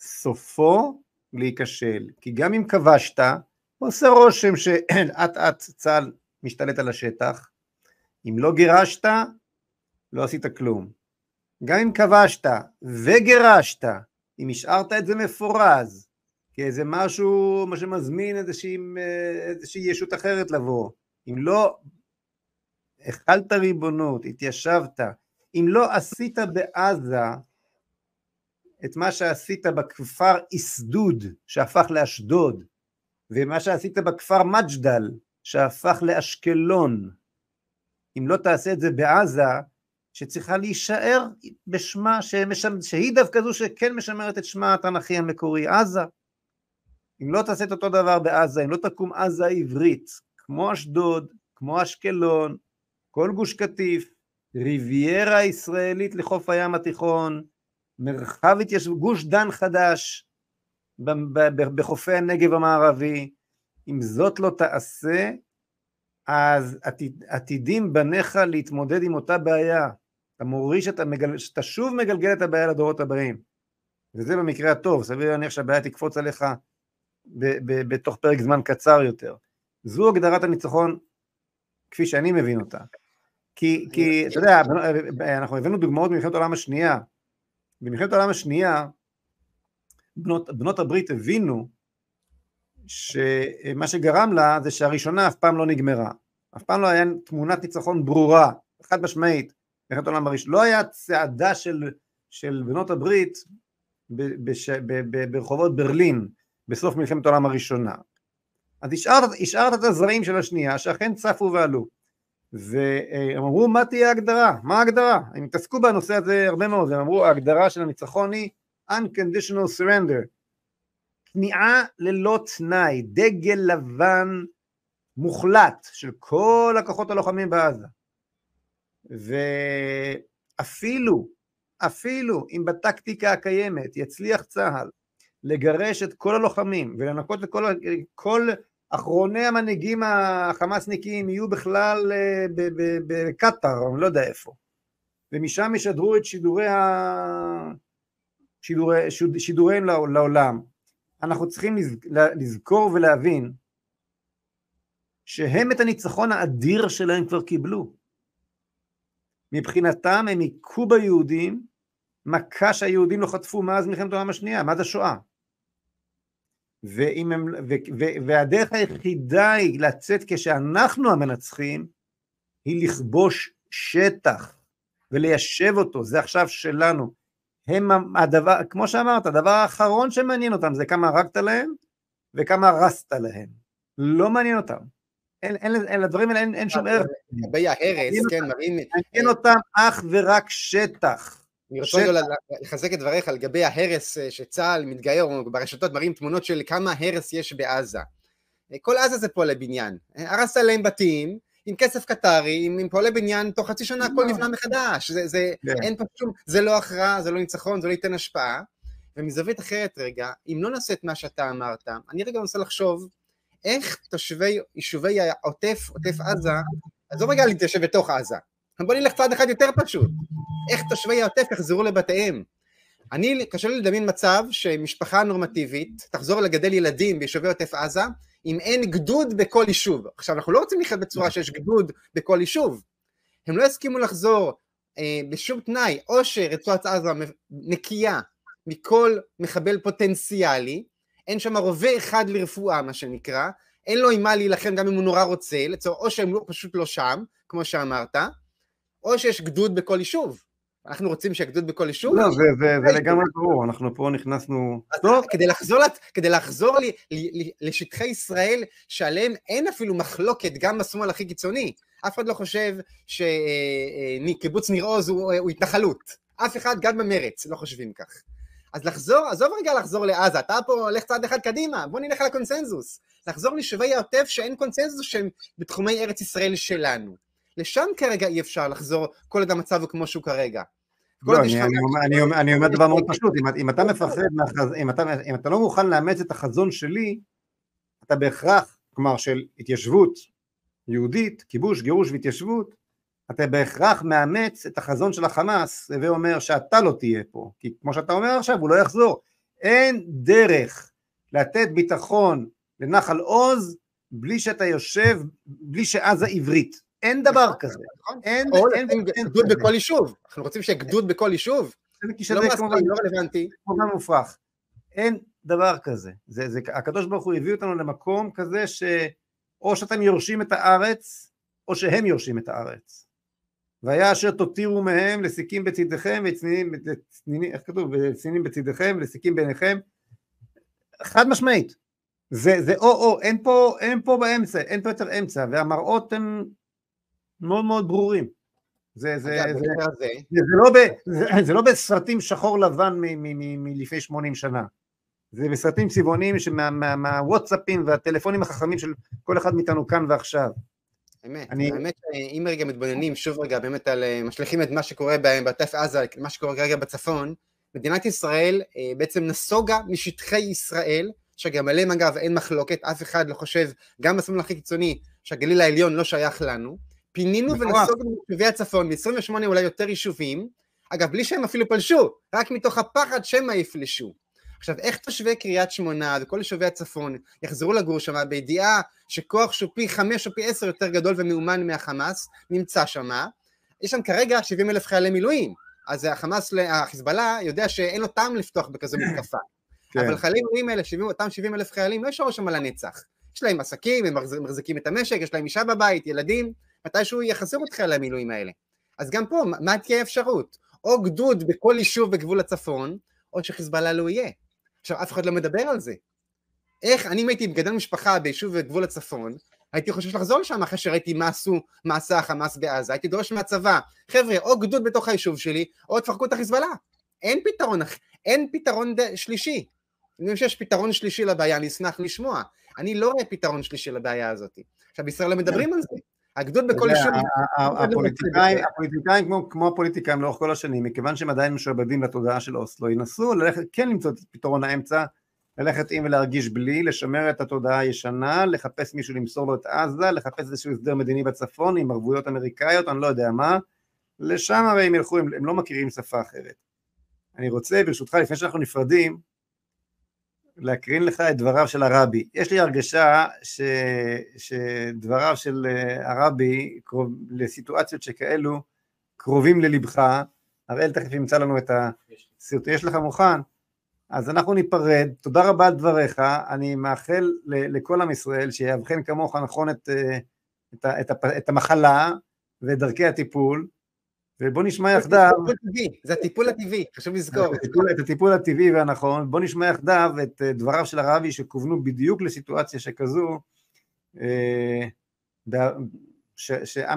S1: סופו להיכשל. כי גם אם כבשת, עושה רושם שאט אט צה"ל משתלט על השטח, אם לא גירשת, לא עשית כלום. גם אם כבשת וגירשת, אם השארת את זה מפורז, כאיזה משהו, מה שמזמין איזושהי, איזושהי ישות אחרת לבוא, אם לא החלת ריבונות, התיישבת, אם לא עשית בעזה את מה שעשית בכפר איסדוד שהפך לאשדוד ומה שעשית בכפר מג'דל שהפך לאשקלון אם לא תעשה את זה בעזה שצריכה להישאר בשמה שמשמ... שהיא דווקא זו שכן משמרת את שמה התנ"כי המקורי עזה אם לא תעשה את אותו דבר בעזה אם לא תקום עזה עברית כמו אשדוד כמו אשקלון כל גוש קטיף ריביירה ישראלית לחוף הים התיכון, מרחב התיישבות, גוש דן חדש בחופי הנגב המערבי, אם זאת לא תעשה, אז עתיד, עתידים בניך להתמודד עם אותה בעיה. אתה מוריש, אתה, מגל, אתה שוב מגלגל את הבעיה לדורות הבאים. וזה במקרה הטוב, סביר להניח שהבעיה תקפוץ עליך ב, ב, בתוך פרק זמן קצר יותר. זו הגדרת הניצחון כפי שאני מבין אותה. כי, כי אתה יודע, אנחנו הבאנו דוגמאות ממלחמת העולם השנייה. במלחמת העולם השנייה, בנות, בנות הברית הבינו שמה שגרם לה זה שהראשונה אף פעם לא נגמרה. אף פעם לא היה תמונת ניצחון ברורה, חד משמעית, במלחמת העולם הראשון. לא היה צעדה של, של בנות הברית בש, ברחובות ברלין בסוף מלחמת העולם הראשונה. אז השארת, השארת את הזרעים של השנייה שאכן צפו ועלו. והם אמרו מה תהיה ההגדרה, מה ההגדרה? הם התעסקו בנושא הזה הרבה מאוד, הם אמרו ההגדרה של הניצחון היא unconditional surrender, כניעה ללא תנאי, דגל לבן מוחלט של כל הכוחות הלוחמים בעזה. ואפילו, אפילו אם בטקטיקה הקיימת יצליח צה"ל לגרש את כל הלוחמים ולנקות את כל, כל אחרוני המנהיגים החמאסניקים יהיו בכלל אה, בקטאר, אני לא יודע איפה, ומשם ישדרו את שידורי ה... שידורי, שידוריהם לעולם. אנחנו צריכים לזכור ולהבין שהם את הניצחון האדיר שלהם כבר קיבלו. מבחינתם הם היכו ביהודים מכה שהיהודים לא חטפו מאז מלחמת העולם השנייה, מאז השואה. ואם הם, ו, ו, והדרך היחידה היא לצאת כשאנחנו המנצחים, היא לכבוש שטח וליישב אותו, זה עכשיו שלנו. הם הדבר, כמו שאמרת, הדבר האחרון שמעניין אותם זה כמה הרגת להם וכמה הרסת להם. לא מעניין אותם. אין, אין, אין, לדברים האלה אין, אין שום ערך.
S2: לגבי ההרס, כן, מראים...
S1: מעניין אותם אך ורק שטח.
S2: אני רוצה רגע לחזק את דבריך לגבי ההרס אה, שצה"ל מתגייר, ברשתות מראים תמונות של כמה הרס יש בעזה. אה, כל עזה זה פועלי בניין. אה, הרסת להם בתים, עם כסף קטרי, עם, עם פועלי בניין, תוך חצי שנה הכל נבנה מחדש. זה, זה, yeah. כן. אין פה שום, זה לא הכרעה, זה לא ניצחון, זה לא ייתן השפעה. ומזווית אחרת רגע, אם לא נעשה את מה שאתה אמרת, אני רגע מנסה לחשוב איך תושבי יישובי העוטף, עוטף עזה, עזוב רגע להתיישב בתוך עזה, בוא נלך צעד אחד יותר פשוט, איך תושבי העוטף יחזרו לבתיהם. אני, קשה לי לדמיין מצב שמשפחה נורמטיבית תחזור לגדל ילדים ביישובי עוטף עזה אם אין גדוד בכל יישוב. עכשיו, אנחנו לא רוצים לחיות בצורה שיש גדוד בכל יישוב. הם לא יסכימו לחזור אה, בשום תנאי, או שרצועת עזה נקייה מכל מחבל פוטנציאלי, אין שם רובה אחד לרפואה, מה שנקרא, אין לו עם מה להילחם גם אם הוא נורא רוצה, לצור, או שהם לא, פשוט לא שם, כמו שאמרת, או שיש גדוד בכל יישוב. אנחנו רוצים שהגדוד בכל יישוב?
S1: לא, זה, זה, זה לגמרי ברור, אנחנו פה נכנסנו...
S2: טוב. כדי לחזור, כדי לחזור לי, לי, לשטחי ישראל, שעליהם אין אפילו מחלוקת, גם בשמאל הכי קיצוני. אף אחד לא חושב שקיבוץ ניר עוז הוא, הוא התנחלות. אף אחד, גם במרץ, לא חושבים כך. אז לחזור, עזוב רגע לחזור לעזה, אתה פה הולך צעד אחד קדימה, בוא נלך על הקונסנזוס. לחזור ליישובי העוטף שאין קונסנזוס שהם בתחומי ארץ ישראל שלנו. לשם כרגע אי אפשר לחזור כל עוד המצב הוא כמו שהוא כרגע.
S1: לא, אני, אני, אני, אומר, אני אומר דבר מאוד פשוט, אם, אם אתה מפחד, מהחז... אם, אתה, אם אתה לא מוכן לאמץ את החזון שלי, אתה בהכרח, כלומר של התיישבות יהודית, כיבוש, גירוש והתיישבות, אתה בהכרח מאמץ את החזון של החמאס, ואומר שאתה לא תהיה פה, כי כמו שאתה אומר עכשיו, הוא לא יחזור. אין דרך לתת ביטחון לנחל עוז בלי שאתה יושב, בלי שעזה עברית. אין דבר נכון, כזה.
S2: נכון. אין, אין גדוד בכל יישוב. אנחנו רוצים שיהיה גדוד בכל יישוב. לא מספיק, לא רלוונטי.
S1: כמובן מופרך. אין דבר כזה. זה, זה, הקדוש ברוך הוא הביא אותנו למקום כזה שאו שאתם יורשים את הארץ, או שהם יורשים את הארץ. והיה אשר תותירו מהם לסיקים בצדיכם וצנינים, איך כתוב? וצנינים בצדיכם ולסיקים בעיניכם. חד משמעית. זה, זה או או, אין פה, אין פה באמצע, אין פה יותר אמצע, והמראות הם מאוד מאוד ברורים. זה, זה, זה, זה, זה, זה, לא ב, זה, זה לא בסרטים שחור לבן מלפני 80 שנה, זה בסרטים צבעוניים מהוואטסאפים והטלפונים החכמים של כל אחד מאיתנו כאן ועכשיו.
S2: אמת, אני... האמת שאם רגע מתבוננים שוב רגע באמת על, אה, משליכים את מה שקורה בעוטף עזה, מה שקורה כרגע בצפון, מדינת ישראל אה, בעצם נסוגה משטחי ישראל, שגם עליהם אגב אין מחלוקת, אף אחד לא חושב, גם בשמאל הכי קיצוני, שהגליל העליון לא שייך לנו, פינינו ונסוגנו מיישובי הצפון, ב-28 אולי יותר יישובים, אגב בלי שהם אפילו פלשו, רק מתוך הפחד שמא יפלשו. עכשיו איך תושבי קריית שמונה וכל יישובי הצפון יחזרו לגור שם בידיעה שכוח שהוא פי חמש או פי עשר יותר גדול ומאומן מהחמאס נמצא שם, יש שם כרגע 70 אלף חיילי מילואים, אז החמאס, החיזבאללה יודע שאין לו טעם לפתוח בכזו מתקפה, כן. אבל חיילי מילואים האלה, 70, אותם 70 אלף חיילים לא יישארו שם לנצח, יש להם עסקים, הם מחזיקים את המשק, יש להם אישה בבית, ילדים, מתישהו יחזרו את חיילי המילואים האלה. אז גם פה, מה תהיה האפשרות? או גדוד בכל יישוב בגבול הצפון, או שחיזבאללה לא יהיה. עכשיו, אף אחד לא מדבר על זה. איך, אני אם הייתי מגדל משפחה ביישוב בגבול הצפון, הייתי חושש לחזור לשם אחרי שראיתי מה עשו, מה עשה החמאס בעזה, הייתי דורש מהצבא, חבר'ה, או גדוד בתוך היישוב שלי, או תפרקו את החיזבאללה. אין פתרון, אין פתרון ד... שלישי. אם יש פתרון שלישי לבעיה, אני אשמח לשמוע. אני לא רואה פתרון שלישי לבעיה הזאת. עכשיו, בישראל לא מדברים על זה. הגדוד בכל יישוב...
S1: הפוליטיקאים כמו הפוליטיקאים לאורך כל השנים, מכיוון שהם עדיין משועבדים לתודעה של אוסלו, ינסו ללכת, כן למצוא את פתרון האמצע, ללכת עם ולהרגיש בלי, לשמר את התודעה הישנה, לחפש מישהו למסור לו את עזה, לחפש איזשהו הסדר מדיני בצפון עם ערבויות אמריקאיות, אני לא יודע מה, לשם הרי הם ילכו, הם, הם לא מכירים שפה אחרת. אני רוצה ברשותך לפני שאנחנו נפרדים, להקרין לך את דבריו של הרבי. יש לי הרגשה ש, שדבריו של אה, הרבי קרוב, לסיטואציות שכאלו קרובים ללבך, הראל תכף ימצא לנו את הסרטון, יש לך מוכן? אז אנחנו ניפרד, תודה רבה על דבריך, אני מאחל לכל עם ישראל שיאבחן כמוך נכון את, אה, את, את, את המחלה ואת דרכי הטיפול, ובוא נשמע יחדיו...
S2: זה הטיפול הטבעי, חשוב לזכור.
S1: את הטיפול הטבעי והנכון, בוא נשמע יחדיו את אה, דבריו של הרבי שכוונו בדיוק לסיטואציה שכזו, אה,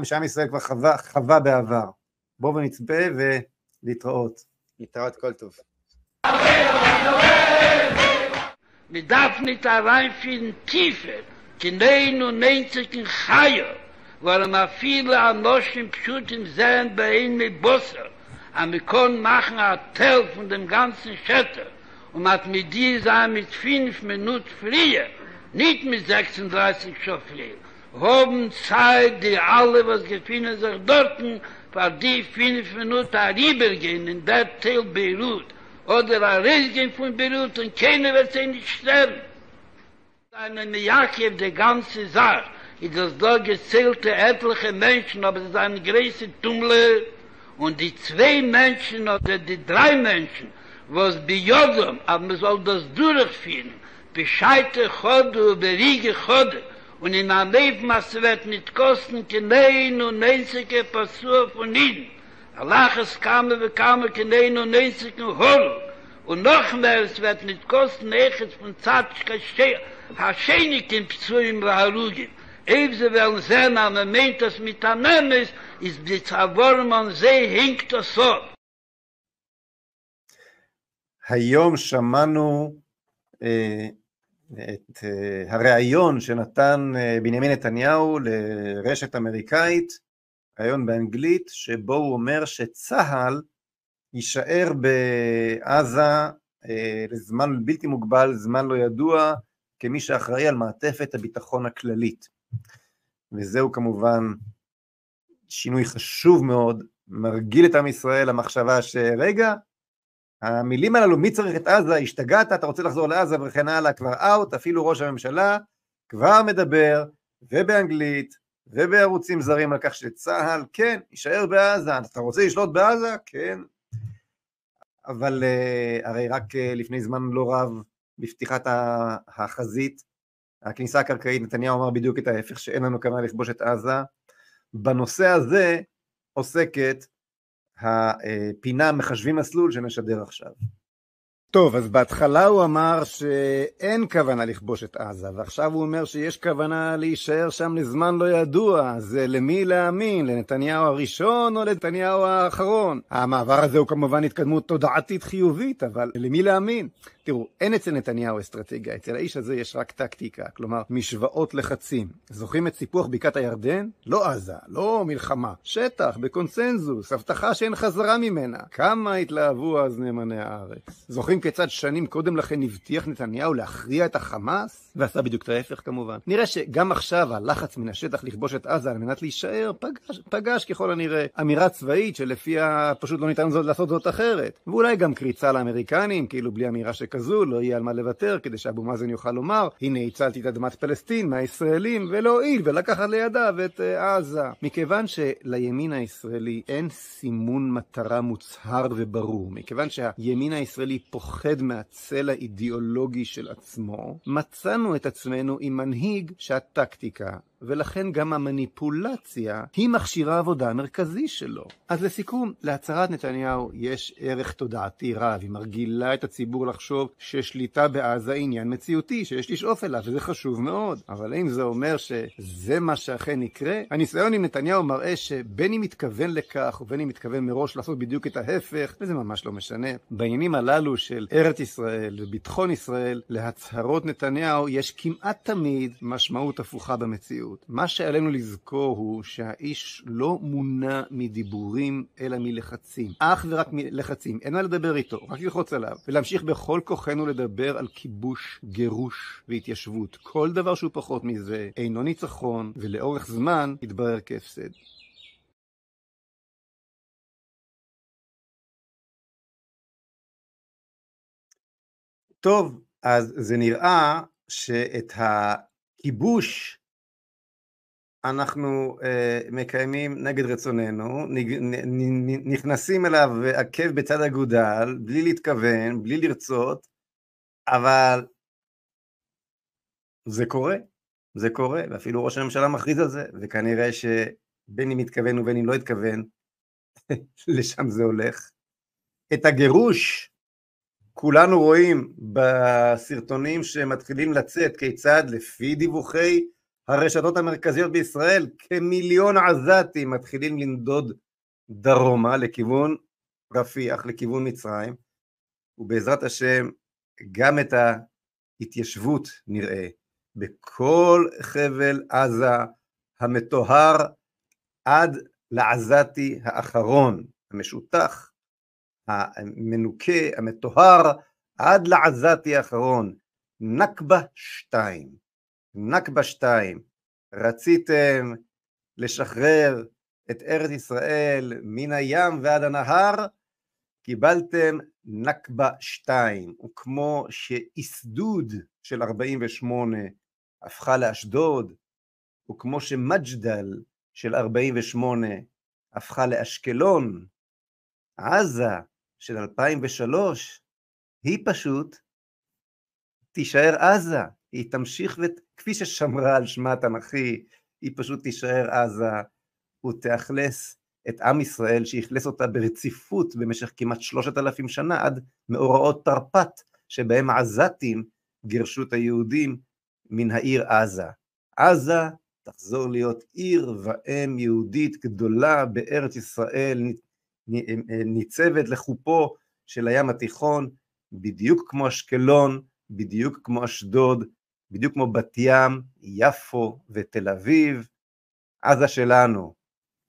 S1: שעם ישראל כבר חווה, בעבר. בואו ונצפה ולהתראות.
S2: להתראות כל טוב.
S3: Nicht reinfinden tiefer, kinein und neinzigen Chaya, weil man viele Anoschen pschuten sehen bei ihnen mit Bosse, aber wir können machen ein Teil von dem ganzen Schätter und hat mit dir sein mit fünf Minuten früher, nicht mit 36 schon früher. Hoben Zeit, die alle, was gefunden sich dort, für die fünf Minuten rübergehen in der Teil Beirut, oder ein Riesgen von Beirut und keiner wird sie nicht sterben. Eine Jakob, die ganze Sache, ist das da gezählte etliche Menschen, aber es ist eine große und die zwei Menschen oder die drei Menschen, wo es bei Jodom, aber man soll das durchführen, bescheite Chode und beriege Chode, und in einem Leben, was wird nicht kosten, kein und einzige Passur von ihnen, Allah es kam und kam kein und einzige Hol, und noch mehr, es wird nicht kosten, echt von Zatschka Shea, Hashenik im Psuim Raharugim, Eib ze wel sehen, am er meint das mit der Nemes, ist die Zavorm an See hinkt das so.
S1: היום שמענו אה, את אה, הריאיון שנתן אה, בנימין נתניהו לרשת אמריקאית, ריאיון באנגלית, שבו הוא אומר שצה"ל יישאר בעזה אה, לזמן בלתי מוגבל, זמן לא ידוע, כמי שאחראי על מעטפת הביטחון הכללית. וזהו כמובן שינוי חשוב מאוד, מרגיל את עם ישראל למחשבה שרגע, המילים הללו, מי צריך את עזה, השתגעת, אתה רוצה לחזור לעזה וכן הלאה, כבר אאוט, אפילו ראש הממשלה כבר מדבר, ובאנגלית, ובערוצים זרים על כך שצה"ל, כן, יישאר בעזה, אתה רוצה לשלוט בעזה? כן. אבל uh, הרי רק uh, לפני זמן לא רב, בפתיחת החזית, הכניסה הקרקעית, נתניהו אמר בדיוק את ההפך, שאין לנו כוונה לכבוש את עזה. בנושא הזה עוסקת הפינה מחשבים מסלול שנשדר עכשיו. טוב, אז בהתחלה הוא אמר שאין כוונה לכבוש את עזה, ועכשיו הוא אומר שיש כוונה להישאר שם לזמן לא ידוע, אז למי להאמין, לנתניהו הראשון או לנתניהו האחרון? המעבר הזה הוא כמובן התקדמות תודעתית חיובית, אבל למי להאמין? תראו, אין אצל נתניהו אסטרטגיה, אצל האיש הזה יש רק טקטיקה, כלומר משוואות לחצים. זוכרים את סיפוח בקעת הירדן? לא עזה, לא מלחמה, שטח, בקונסנזוס, הבטחה שאין חזרה ממנה. כמה התלהבו אז נאמני הארץ. זוכרים כיצד שנים קודם לכן הבטיח נתניהו להכריע את החמאס? ועשה בדיוק את ההפך כמובן. נראה שגם עכשיו הלחץ מן השטח לכבוש את עזה על מנת להישאר פגש, פגש ככל הנראה אמירה צבאית שלפיה פשוט לא ניתן זאת, לעשות זאת אחרת. ואולי גם קריצה לאמריקנים, כאילו בלי אמירה שכזו לא יהיה על מה לוותר כדי שאבו מאזן יוכל לומר הנה הצלתי את אדמת פלסטין מהישראלים ולהועיל ולקחת לידיו את uh, עזה. מכיוון שלימין הישראלי אין סימון מטרה מוצהר וברור, מכיוון שהימין הישראלי פוחד מהצל האידיאולוגי של עצמו, מצאנו את עצמנו עם מנהיג שהטקטיקה ולכן גם המניפולציה היא מכשיר העבודה המרכזי שלו. אז לסיכום, להצהרת נתניהו יש ערך תודעתי רב, היא מרגילה את הציבור לחשוב ששליטה בעזה היא עניין מציאותי, שיש לשאוף אליו, וזה חשוב מאוד. אבל האם זה אומר שזה מה שאכן יקרה? הניסיון עם נתניהו מראה שבין אם מתכוון לכך ובין אם מתכוון מראש לעשות בדיוק את ההפך, וזה ממש לא משנה. בעניינים הללו של ארץ ישראל וביטחון ישראל, להצהרות נתניהו יש כמעט תמיד משמעות הפוכה במציאות. מה שעלינו לזכור הוא שהאיש לא מונע מדיבורים אלא מלחצים. אך ורק מלחצים. אין מה לדבר איתו, רק ללחוץ עליו. ולהמשיך בכל כוחנו לדבר על כיבוש, גירוש והתיישבות. כל דבר שהוא פחות מזה אינו ניצחון, ולאורך זמן יתברר כהפסד. טוב, אז זה נראה שאת הכיבוש אנחנו uh, מקיימים נגד רצוננו, נכנסים אליו עקב בצד אגודל, בלי להתכוון, בלי לרצות, אבל זה קורה, זה קורה, ואפילו ראש הממשלה מכריז על זה, וכנראה שבין אם התכוון ובין אם לא התכוון, לשם זה הולך. את הגירוש כולנו רואים בסרטונים שמתחילים לצאת כיצד לפי דיווחי הרשתות המרכזיות בישראל כמיליון עזתים מתחילים לנדוד דרומה לכיוון רפיח, לכיוון מצרים ובעזרת השם גם את ההתיישבות נראה בכל חבל עזה המטוהר עד לעזתי האחרון המשותח המנוקה, המטוהר, עד לעזתי האחרון. נכבה שתיים. נכבה שתיים. רציתם לשחרר את ארץ ישראל מן הים ועד הנהר, קיבלתם נכבה שתיים. וכמו שאיסדוד של 48 הפכה לאשדוד, וכמו שמג'דל של 48 הפכה לאשקלון, עזה של 2003, היא פשוט תישאר עזה, היא תמשיך, כפי ששמרה על שמה התנ"כי, היא פשוט תישאר עזה ותאכלס את עם ישראל, שאכלס אותה ברציפות במשך כמעט שלושת אלפים שנה, עד מאורעות תרפ"ט, שבהם העזתים גירשו את היהודים מן העיר עזה. עזה תחזור להיות עיר ואם יהודית גדולה בארץ ישראל, ניצבת לחופו של הים התיכון, בדיוק כמו אשקלון, בדיוק כמו אשדוד, בדיוק כמו בת ים, יפו ותל אביב, עזה שלנו.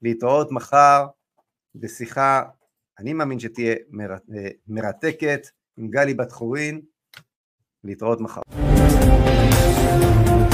S1: להתראות מחר בשיחה, אני מאמין שתהיה אה, מרתקת, עם גלי בת חורין, להתראות מחר. thank you